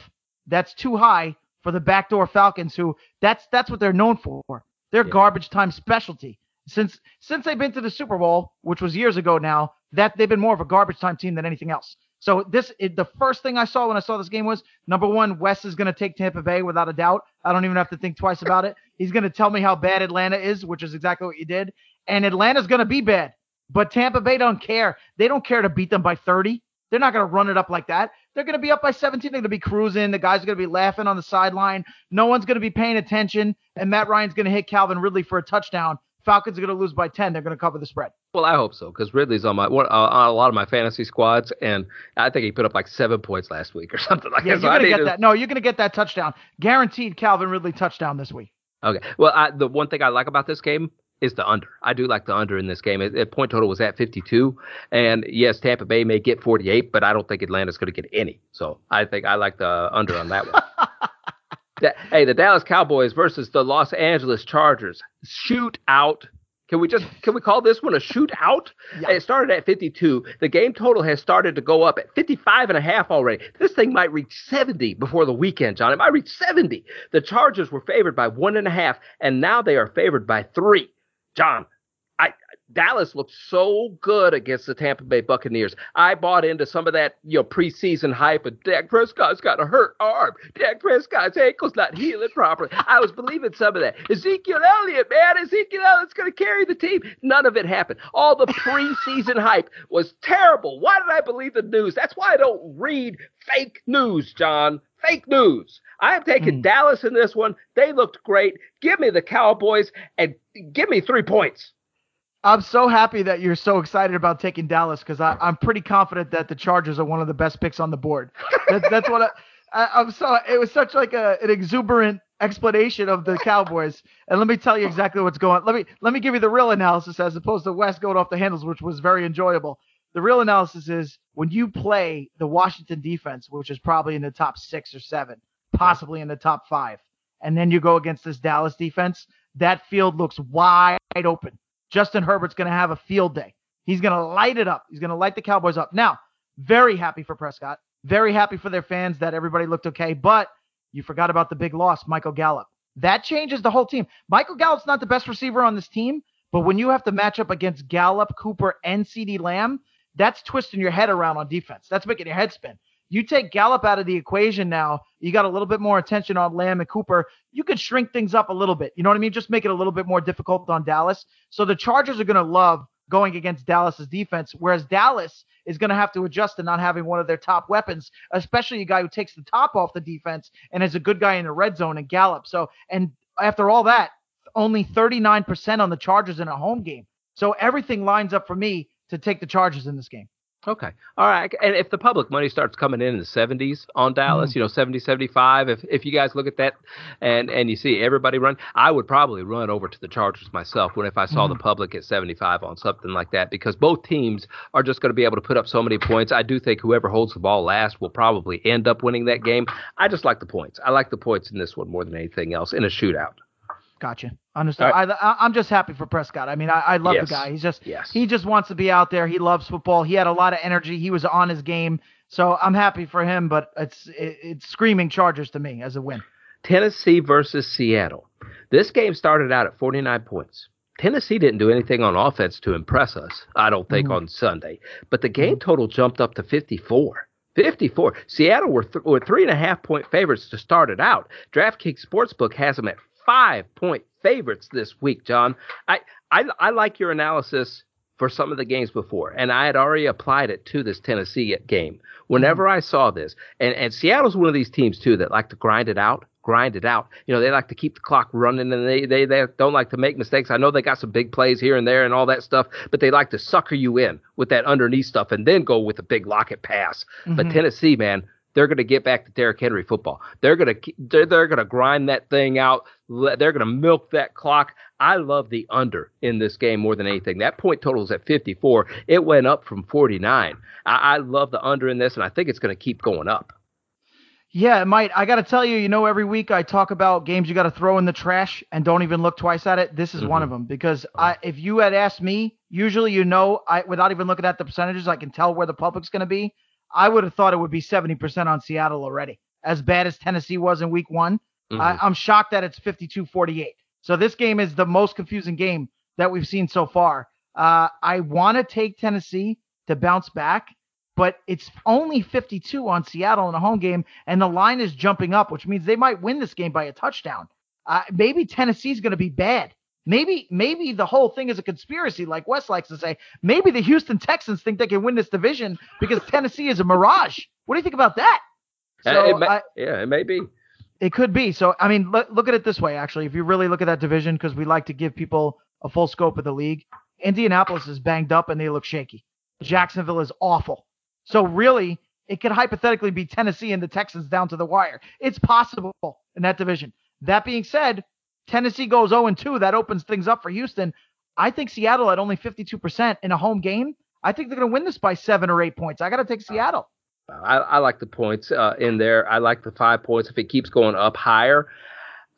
that's too high for the backdoor Falcons, who that's that's what they're known for. They're yeah. garbage time specialty. Since since they've been to the Super Bowl, which was years ago now, that they've been more of a garbage time team than anything else. So this it, the first thing I saw when I saw this game was number one, Wes is going to take Tampa Bay without a doubt. I don't even have to think twice about it. He's going to tell me how bad Atlanta is, which is exactly what you did. And Atlanta's going to be bad, but Tampa Bay don't care. They don't care to beat them by 30. They're not going to run it up like that. They're going to be up by 17. They're going to be cruising. The guys are going to be laughing on the sideline. No one's going to be paying attention. And Matt Ryan's going to hit Calvin Ridley for a touchdown. Falcons are going to lose by 10. They're going to cover the spread. Well, I hope so because Ridley's on my uh, on a lot of my fantasy squads, and I think he put up like seven points last week or [laughs] something like yeah, that. You're so gonna get to... that. No, you're going to get that touchdown. Guaranteed Calvin Ridley touchdown this week. Okay. Well, I, the one thing I like about this game is the under. I do like the under in this game. The point total was at 52, and yes, Tampa Bay may get 48, but I don't think Atlanta's going to get any. So I think I like the under on that one. [laughs] hey, the Dallas Cowboys versus the Los Angeles Chargers shootout. Can we just can we call this one a shootout? Yeah. It started at 52. The game total has started to go up at 55 and a half already. This thing might reach 70 before the weekend, John. It might reach 70. The Chargers were favored by one and a half, and now they are favored by three. John, I Dallas looked so good against the Tampa Bay Buccaneers. I bought into some of that, you know, preseason hype of Dak Prescott's got a hurt arm. Dak Prescott's ankle's not healing properly. I was believing some of that. Ezekiel Elliott, man, Ezekiel Elliott's going to carry the team. None of it happened. All the preseason [laughs] hype was terrible. Why did I believe the news? That's why I don't read fake news, John. Fake news. I am taking mm. Dallas in this one. They looked great. Give me the Cowboys and give me three points. I'm so happy that you're so excited about taking Dallas because I'm pretty confident that the Chargers are one of the best picks on the board. That, that's what I, [laughs] I, am so. It was such like a, an exuberant explanation of the Cowboys, and let me tell you exactly what's going. Let me let me give you the real analysis as opposed to Wes going off the handles, which was very enjoyable. The real analysis is when you play the Washington defense, which is probably in the top six or seven, possibly in the top five, and then you go against this Dallas defense. That field looks wide open Justin Herbert's going to have a field day. He's going to light it up. He's going to light the Cowboys up. Now, very happy for Prescott. Very happy for their fans that everybody looked okay. But you forgot about the big loss, Michael Gallup. That changes the whole team. Michael Gallup's not the best receiver on this team, but when you have to match up against Gallup, Cooper, and CeeDee Lamb, that's twisting your head around on defense. That's making your head spin. You take Gallup out of the equation now, you got a little bit more attention on Lamb and Cooper. You could shrink things up a little bit. You know what I mean? Just make it a little bit more difficult on Dallas. So the Chargers are going to love going against Dallas's defense, whereas Dallas is going to have to adjust to not having one of their top weapons, especially a guy who takes the top off the defense and is a good guy in the red zone and Gallup. So, and after all that, only 39% on the Chargers in a home game. So everything lines up for me to take the Chargers in this game. Okay. All right. And if the public money starts coming in in the 70s on Dallas, mm-hmm. you know, 70, 75, if, if you guys look at that and, and you see everybody run, I would probably run over to the Chargers myself when if I saw mm-hmm. the public at 75 on something like that because both teams are just going to be able to put up so many points. I do think whoever holds the ball last will probably end up winning that game. I just like the points. I like the points in this one more than anything else in a shootout. Gotcha. Understood. Right. I, am just happy for Prescott. I mean, I, I love yes. the guy. He's just yes. he just wants to be out there. He loves football. He had a lot of energy. He was on his game. So I'm happy for him, but it's it, it's screaming Chargers to me as a win. Tennessee versus Seattle. This game started out at 49 points. Tennessee didn't do anything on offense to impress us, I don't think, mm-hmm. on Sunday. But the game mm-hmm. total jumped up to 54. 54. Seattle were, th- were three and a half point favorites to start it out. DraftKings Sportsbook has them at five point favorites this week, John. I, I, I like your analysis for some of the games before, and I had already applied it to this Tennessee game. Whenever mm-hmm. I saw this, and, and Seattle's one of these teams too that like to grind it out grind it out. You know, they like to keep the clock running and they, they, they don't like to make mistakes. I know they got some big plays here and there and all that stuff, but they like to sucker you in with that underneath stuff and then go with a big locket pass. Mm-hmm. But Tennessee, man, they're going to get back to Derrick Henry football. They're going to they're, they're going to grind that thing out. They're going to milk that clock. I love the under in this game more than anything. That point total is at 54. It went up from 49. I, I love the under in this, and I think it's going to keep going up. Yeah, it might. I got to tell you, you know, every week I talk about games you got to throw in the trash and don't even look twice at it. This is mm-hmm. one of them because I, if you had asked me, usually you know, I without even looking at the percentages, I can tell where the public's going to be. I would have thought it would be 70% on Seattle already. As bad as Tennessee was in week one, mm-hmm. I, I'm shocked that it's 52 48. So this game is the most confusing game that we've seen so far. Uh, I want to take Tennessee to bounce back but it's only 52 on Seattle in a home game, and the line is jumping up, which means they might win this game by a touchdown. Uh, maybe Tennessee's going to be bad. Maybe maybe the whole thing is a conspiracy, like Wes likes to say. Maybe the Houston Texans think they can win this division because Tennessee is a mirage. What do you think about that? Uh, so, it may, I, yeah, it may be. It could be. So I mean, look, look at it this way. Actually, if you really look at that division, because we like to give people a full scope of the league, Indianapolis is banged up and they look shaky. Jacksonville is awful. So really, it could hypothetically be Tennessee and the Texans down to the wire. It's possible in that division. That being said, Tennessee goes 0 2. That opens things up for Houston. I think Seattle at only 52% in a home game. I think they're going to win this by seven or eight points. I got to take Seattle. I, I, like the points uh, in there. I like the five points. If it keeps going up higher,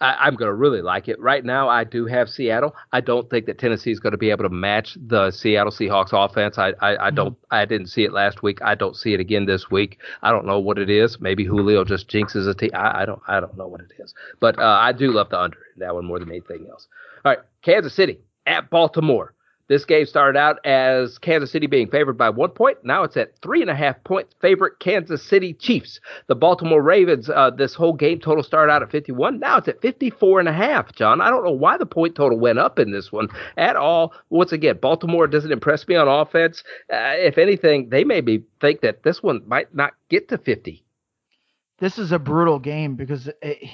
I, am going to really like it. Right now, I do have Seattle. I don't think that Tennessee is going to be able to match the Seattle Seahawks offense. I, I, I mm-hmm. don't. I didn't see it last week. I don't see it again this week. I don't know what it is. Maybe Julio just jinxes a team. I, I don't. I don't know what it is. But uh, I do love the under that one more than anything else. All right, Kansas City at Baltimore. This game started out as Kansas City being favored by one point. Now it's at three and a half point favorite Kansas City Chiefs. The Baltimore Ravens, uh, this whole game total started out at 51. Now it's at 54 and a half, John. I don't know why the point total went up in this one at all. Once again, Baltimore doesn't impress me on offense. Uh, if anything, they maybe think that this one might not get to 50. This is a brutal game because it,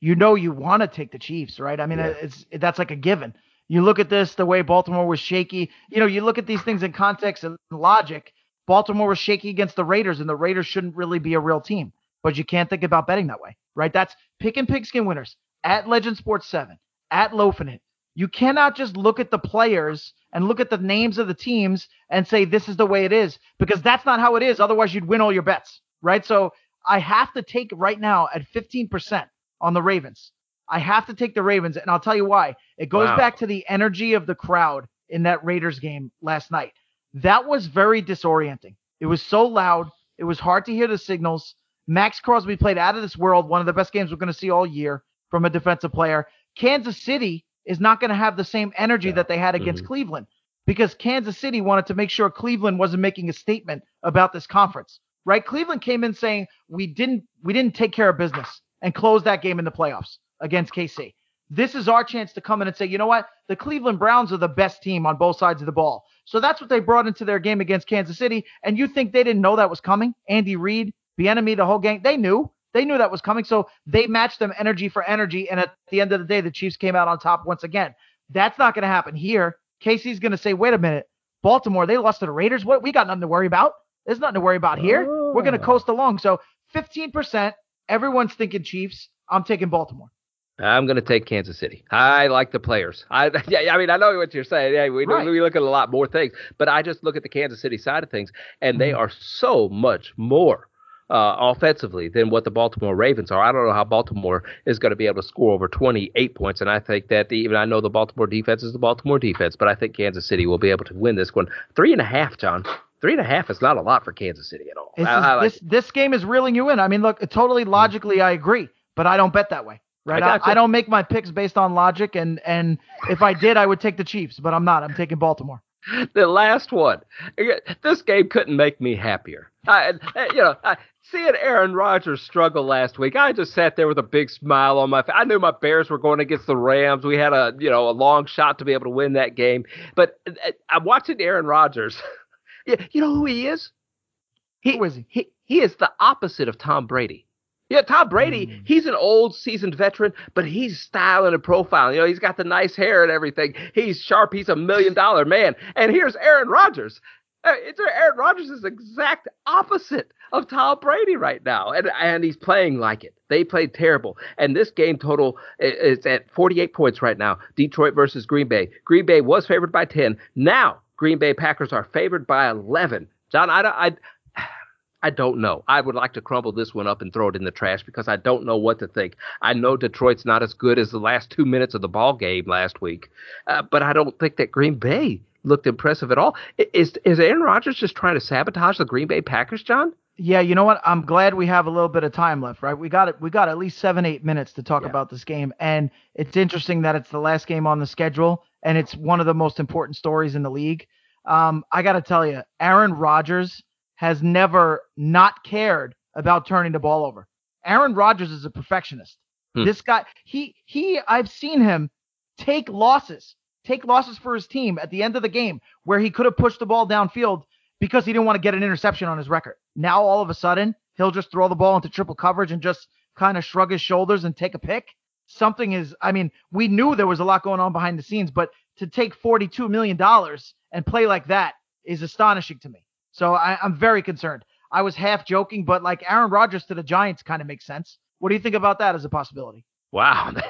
you know you want to take the Chiefs, right? I mean, yeah. it's that's like a given. You look at this, the way Baltimore was shaky. You know, you look at these things in context and logic. Baltimore was shaky against the Raiders, and the Raiders shouldn't really be a real team. But you can't think about betting that way, right? That's pick and pigskin winners at Legend Sports 7, at Loafing It. You cannot just look at the players and look at the names of the teams and say this is the way it is because that's not how it is. Otherwise, you'd win all your bets, right? So I have to take right now at 15% on the Ravens. I have to take the Ravens, and I'll tell you why. It goes wow. back to the energy of the crowd in that Raiders game last night. That was very disorienting. It was so loud. It was hard to hear the signals. Maxx Crosby played out of this world, one of the best games we're going to see all year from a defensive player. Kansas City is not going to have the same energy yeah. that they had against mm-hmm. Cleveland because Kansas City wanted to make sure Cleveland wasn't making a statement about this conference. Right? Cleveland came in saying we didn't we didn't take care of business and close that game in the playoffs against KC. This is our chance to come in and say, you know what? The Cleveland Browns are the best team on both sides of the ball. So that's what they brought into their game against Kansas City. And you think they didn't know that was coming? Andy Reid, Bieniemy, the whole gang, they knew. They knew that was coming. So they matched them energy for energy. And at the end of the day, the Chiefs came out on top once again. That's not going to happen here. KC's going to say, wait a minute, Baltimore, they lost to the Raiders. What? We got nothing to worry about. There's nothing to worry about here. Oh. We're going to coast along. So 15%, everyone's thinking Chiefs. I'm taking Baltimore. I'm going to take Kansas City. I like the players. I [laughs] yeah, I mean, I know what you're saying. Yeah, we, right. we look at a lot more things, but I just look at the Kansas City side of things, and mm-hmm. they are so much more uh, offensively than what the Baltimore Ravens are. I don't know how Baltimore is going to be able to score over 28 points, and I think that the, even I know the Baltimore defense is the Baltimore defense, but I think Kansas City will be able to win this one. Three and a half, John. three and a half is not a lot for Kansas City at all. This, I, I like this, this game is reeling you in. I mean, look, totally logically, I agree, but I don't bet that way. Right, I. I, don't make my picks based on logic, and and if I did, I would take the Chiefs, but I'm not. I'm taking Baltimore. [laughs] the last one. This game couldn't make me happier. I, you know, I, seeing Aaron Rodgers struggle last week, I just sat there with a big smile on my face. I knew my Bears were going against the Rams. We had a, you know, a long shot to be able to win that game. But uh, I'm watching Aaron Rodgers. [laughs] Yeah, you know who he is? He, Who is he? He, he is the opposite of Tom Brady. Yeah, Tom Brady, Mm. he's an old seasoned veteran, but he's styling and profiling. You know, he's got the nice hair and everything. He's sharp. He's a million dollar man. And here's Aaron Rodgers. Uh, It's Aaron Rodgers is exact opposite of Tom Brady right now, and and he's playing like it. They played terrible, and this game total is at 48 points right now. Detroit versus Green Bay. Green Bay was favored by 10. Now Green Bay Packers are favored by 11. John, I, don't- I I don't know. I would like to crumble this one up and throw it in the trash because I don't know what to think. I know Detroit's not as good as the last two minutes of the ball game last week, uh, but I don't think that Green Bay looked impressive at all. Is is Aaron Rodgers just trying to sabotage the Green Bay Packers, John? Yeah, you know what? I'm glad we have a little bit of time left, right? We got it. We got at least seven, eight minutes to talk Yeah. about this game, and it's interesting that it's the last game on the schedule, and it's one of the most important stories in the league. Um, I got to tell you, Aaron Rodgers has never not cared about turning the ball over. Aaron Rodgers is a perfectionist. Hmm. This guy, he he, I've seen him take losses, take losses for his team at the end of the game where he could have pushed the ball downfield because he didn't want to get an interception on his record. Now all of a sudden, he'll just throw the ball into triple coverage and just kind of shrug his shoulders and take a pick. Something is, I mean, we knew there was a lot going on behind the scenes, but to take $42 million and play like that is astonishing to me. So I, I'm very concerned. I was half joking, but like Aaron Rodgers to the Giants kind of makes sense. What do you think about that as a possibility? Wow, [laughs]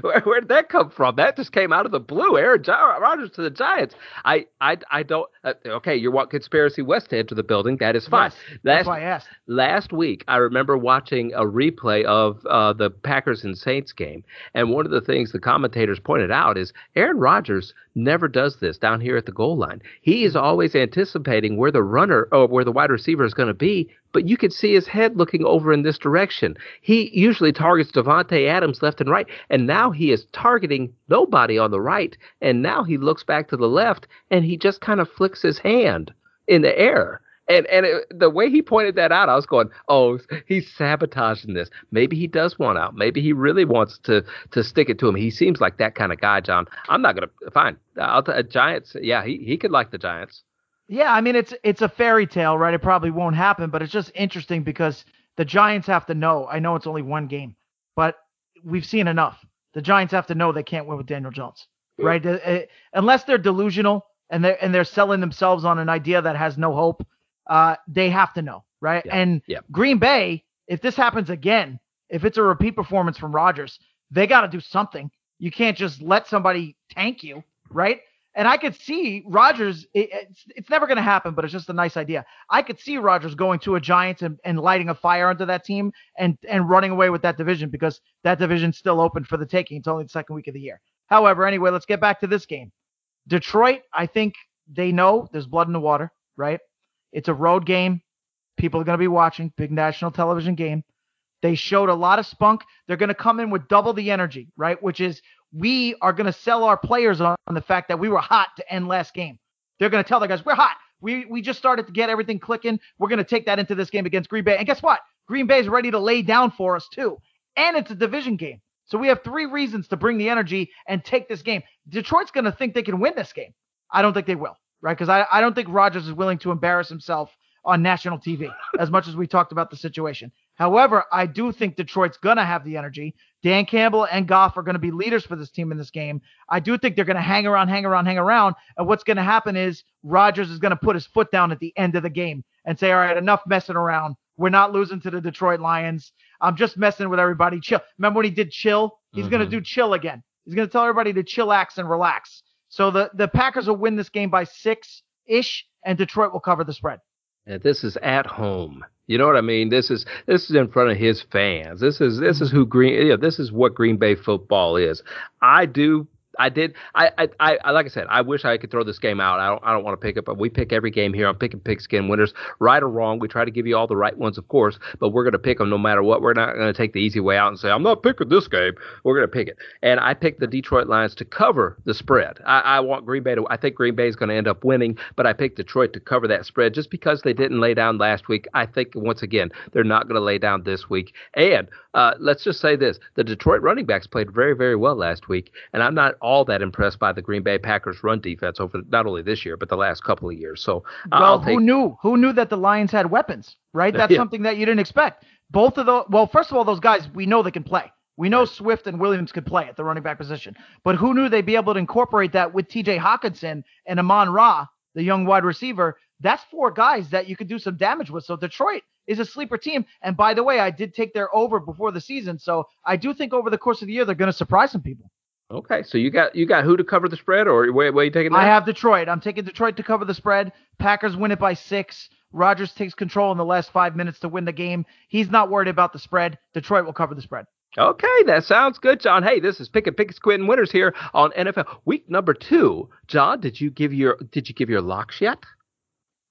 where, where did that come from? That just came out of the blue. Aaron Rodgers to the Giants. I, I, I don't. Uh, okay, you want conspiracy Wes to enter the building? That is fine. Yes, that's Last why I asked. last week, I remember watching a replay of uh, the Packers and Saints game, and one of the things the commentators pointed out is Aaron Rodgers never does this down here at the goal line. He is always anticipating where the runner or where the wide receiver is going to be, but you can see his head looking over in this direction. He usually targets Davante Adams left and right, and now he is targeting nobody on the right, and now he looks back to the left, and he just kind of flicks his hand in the air. And and it, the way he pointed that out, I was going, "Oh, he's sabotaging this. Maybe he does want out. Maybe he really wants to to stick it to him. He seems like that kind of guy, John. I'm not gonna fine. I'll t- Giants. Yeah, he he could like the Giants. Yeah, I mean it's it's a fairy tale, right? It probably won't happen, but it's just interesting because the Giants have to know. I know it's only one game, but we've seen enough. The Giants have to know they can't win with Daniel Jones, right? Uh, uh, Unless they're delusional and they're and they're selling themselves on an idea that has no hope, uh, they have to know, right? Yeah, And yeah. Green Bay, if this happens again, if it's a repeat performance from Rodgers, they got to do something. You can't just let somebody tank you, right? And I could see Rodgers. It, it's, it's never going to happen, but it's just a nice idea. I could see Rodgers going to a Giants and, and lighting a fire under that team and and running away with that division because that division's still open for the taking. It's only the second week of the year. However, anyway, let's get back to this game. Detroit, I think they know there's blood in the water, right? It's a road game. People are going to be watching. Big national television game. They showed a lot of spunk. They're going to come in with double the energy, right? Which is we are going to sell our players on, on the fact that we were hot to end last game. They're going to tell their guys, we're hot. We we just started to get everything clicking. We're going to take that into this game against Green Bay. And guess what? Green Bay is ready to lay down for us too. And it's a division game. So we have three reasons to bring the energy and take this game. Detroit's going to think they can win this game. I don't think they will, right? Because I, I don't think Rodgers is willing to embarrass himself on national TV [laughs] as much as we talked about the situation. However, I do think Detroit's going to have the energy. Dan Campbell and Goff are going to be leaders for this team in this game. I do think they're going to hang around, hang around, hang around. And what's going to happen is Rodgers is going to put his foot down at the end of the game and say, all right, enough messing around. We're not losing to the Detroit Lions. I'm just messing with everybody. Chill. Remember when he did chill? He's going Mhm. to do chill again. He's going to tell everybody to chillax and relax. So the, the Packers will win this game by six ish, and Detroit will cover the spread. And this is at home. You know what I mean? This is this is in front of his fans. This is this is who Green. Yeah, this is what Green Bay football is. I do I did. I, I, I, like I said, I wish I could throw this game out. I don't, I don't want to pick it, but we pick every game here. I'm picking pigskin winners, right or wrong. We try to give you all the right ones, of course, but we're going to pick them no matter what. We're not going to take the easy way out and say I'm not picking this game. We're going to pick it. And I picked the Detroit Lions to cover the spread. I, I want Green Bay to. I think Green Bay is going to end up winning, but I picked Detroit to cover that spread just because they didn't lay down last week. I think once again they're not going to lay down this week. And uh, let's just say this: the Detroit running backs played very, very well last week, and I'm not all that impressed by the Green Bay Packers run defense over not only this year but the last couple of years. So uh, well, take... who knew? Who knew that the Lions had weapons? Right, [laughs] that's yeah. something that you didn't expect. Both of those. Well, first of all, those guys we know they can play. We know Swift and Williams could play at the running back position, but who knew they'd be able to incorporate that with T.J. Hockenson and Amon Ra, the young wide receiver? That's four guys that you could do some damage with. So Detroit is a sleeper team. And by the way, I did take their over before the season, so I do think over the course of the year they're going to surprise some people. Okay, so you got you got who to cover the spread, or where, where you taking that? I have Detroit. I'm taking Detroit to cover the spread. Packers win it by six. Rodgers takes control in the last five minutes to win the game. He's not worried about the spread. Detroit will cover the spread. Okay, that sounds good, John. Hey, this is Pick and Pick Squid and Winners here on NFL Week Number Two. John, did you give your did you give your locks yet?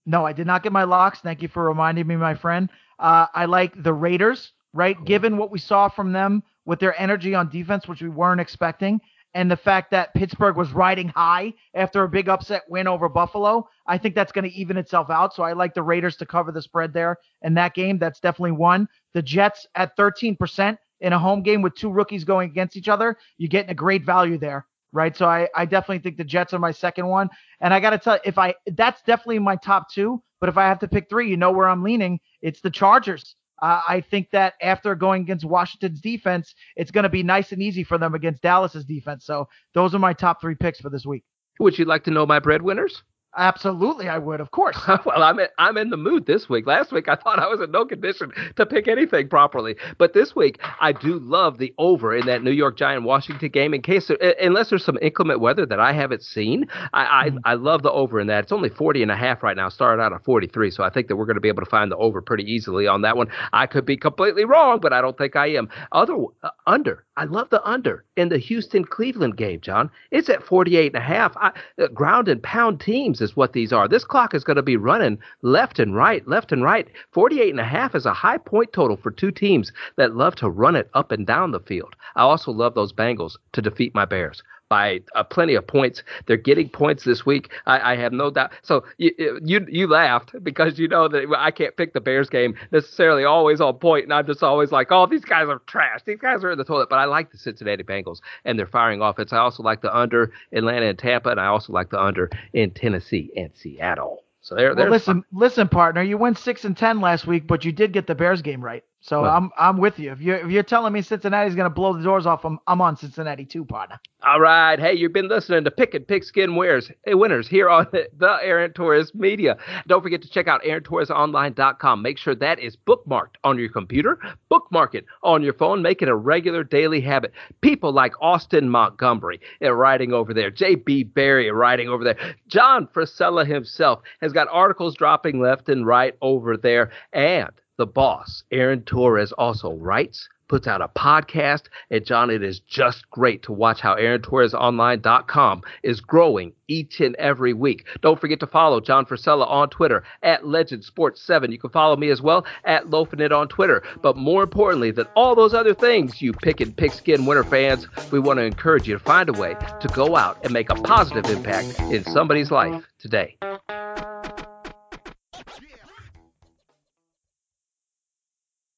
No, I did not get my locks. Thank you for reminding me, my friend. Uh, I like the Raiders, right? Given what we saw from them with their energy on defense, which we weren't expecting, and the fact that Pittsburgh was riding high after a big upset win over Buffalo, I think that's going to even itself out. So I like the Raiders to cover the spread there in that game. That's definitely one. The Jets at 13% in a home game with two rookies going against each other, you're getting a great value there, right? So I, I definitely think the Jets are my second one. And I got to tell you, if I that's definitely my top two. But if I have to pick three, you know where I'm leaning. It's the Chargers. Uh, I think that after going against Washington's defense, it's going to be nice and easy for them against Dallas's defense. So those are my top three picks for this week. Would you like to know my breadwinners? Absolutely, I would, of course. [laughs] well, I'm in, I'm in the mood this week. Last week, I thought I was in no condition to pick anything properly, but this week, I do love the over in that New York Giant Washington game. In case, unless there's some inclement weather that I haven't seen, I, mm-hmm. I I love the over in that. It's only 40 and a half right now. Started out at 43, so I think that we're going to be able to find the over pretty easily on that one. I could be completely wrong, but I don't think I am. Other uh, under, I love the under in the Houston Cleveland game, John. It's at 48 and a half. I, uh, ground and pound teams is what these are. This clock is going to be running left and right, left and right. 48 and a half is a high point total for two teams that love to run it up and down the field. I also love those Bengals to defeat my Bears by uh, plenty of points. They're getting points this week. I, I have no doubt. So you, you you laughed because you know that I can't pick the Bears game necessarily always on point, and I'm just always like, oh, these guys are trash. These guys are in the toilet. But I like the Cincinnati Bengals and their firing offense. I also like the under Atlanta and Tampa, and I also like the under in Tennessee and Seattle. So there, well, listen, listen, partner. You went six and ten last week, but you did get the Bears game right. So well, I'm I'm with you. If you're if you're telling me Cincinnati's going to blow the doors off them, I'm on Cincinnati too, partner. All right. Hey, you've been listening to Pick and Pick Skin Pigskin Hey, eh, winners here on [laughs] the Aaron Torres Media. Don't forget to check out AaronTorresOnline.com. Make sure that is bookmarked on your computer. Bookmark it on your phone. Make it a regular daily habit. People like Austin Montgomery eh, writing over there. J.B. Barry writing over there. John Frisella himself has got articles dropping left and right over there. And the boss, Aaron Torres, also writes, puts out a podcast. And John, it is just great to watch how AaronTorresOnline.com is growing each and every week. Don't forget to follow John Frisella on Twitter at Legend Sports 7. You can follow me as well at Lofinit on Twitter. But more importantly than all those other things, you pick and pigskin winner fans, we want to encourage you to find a way to go out and make a positive impact in somebody's life today.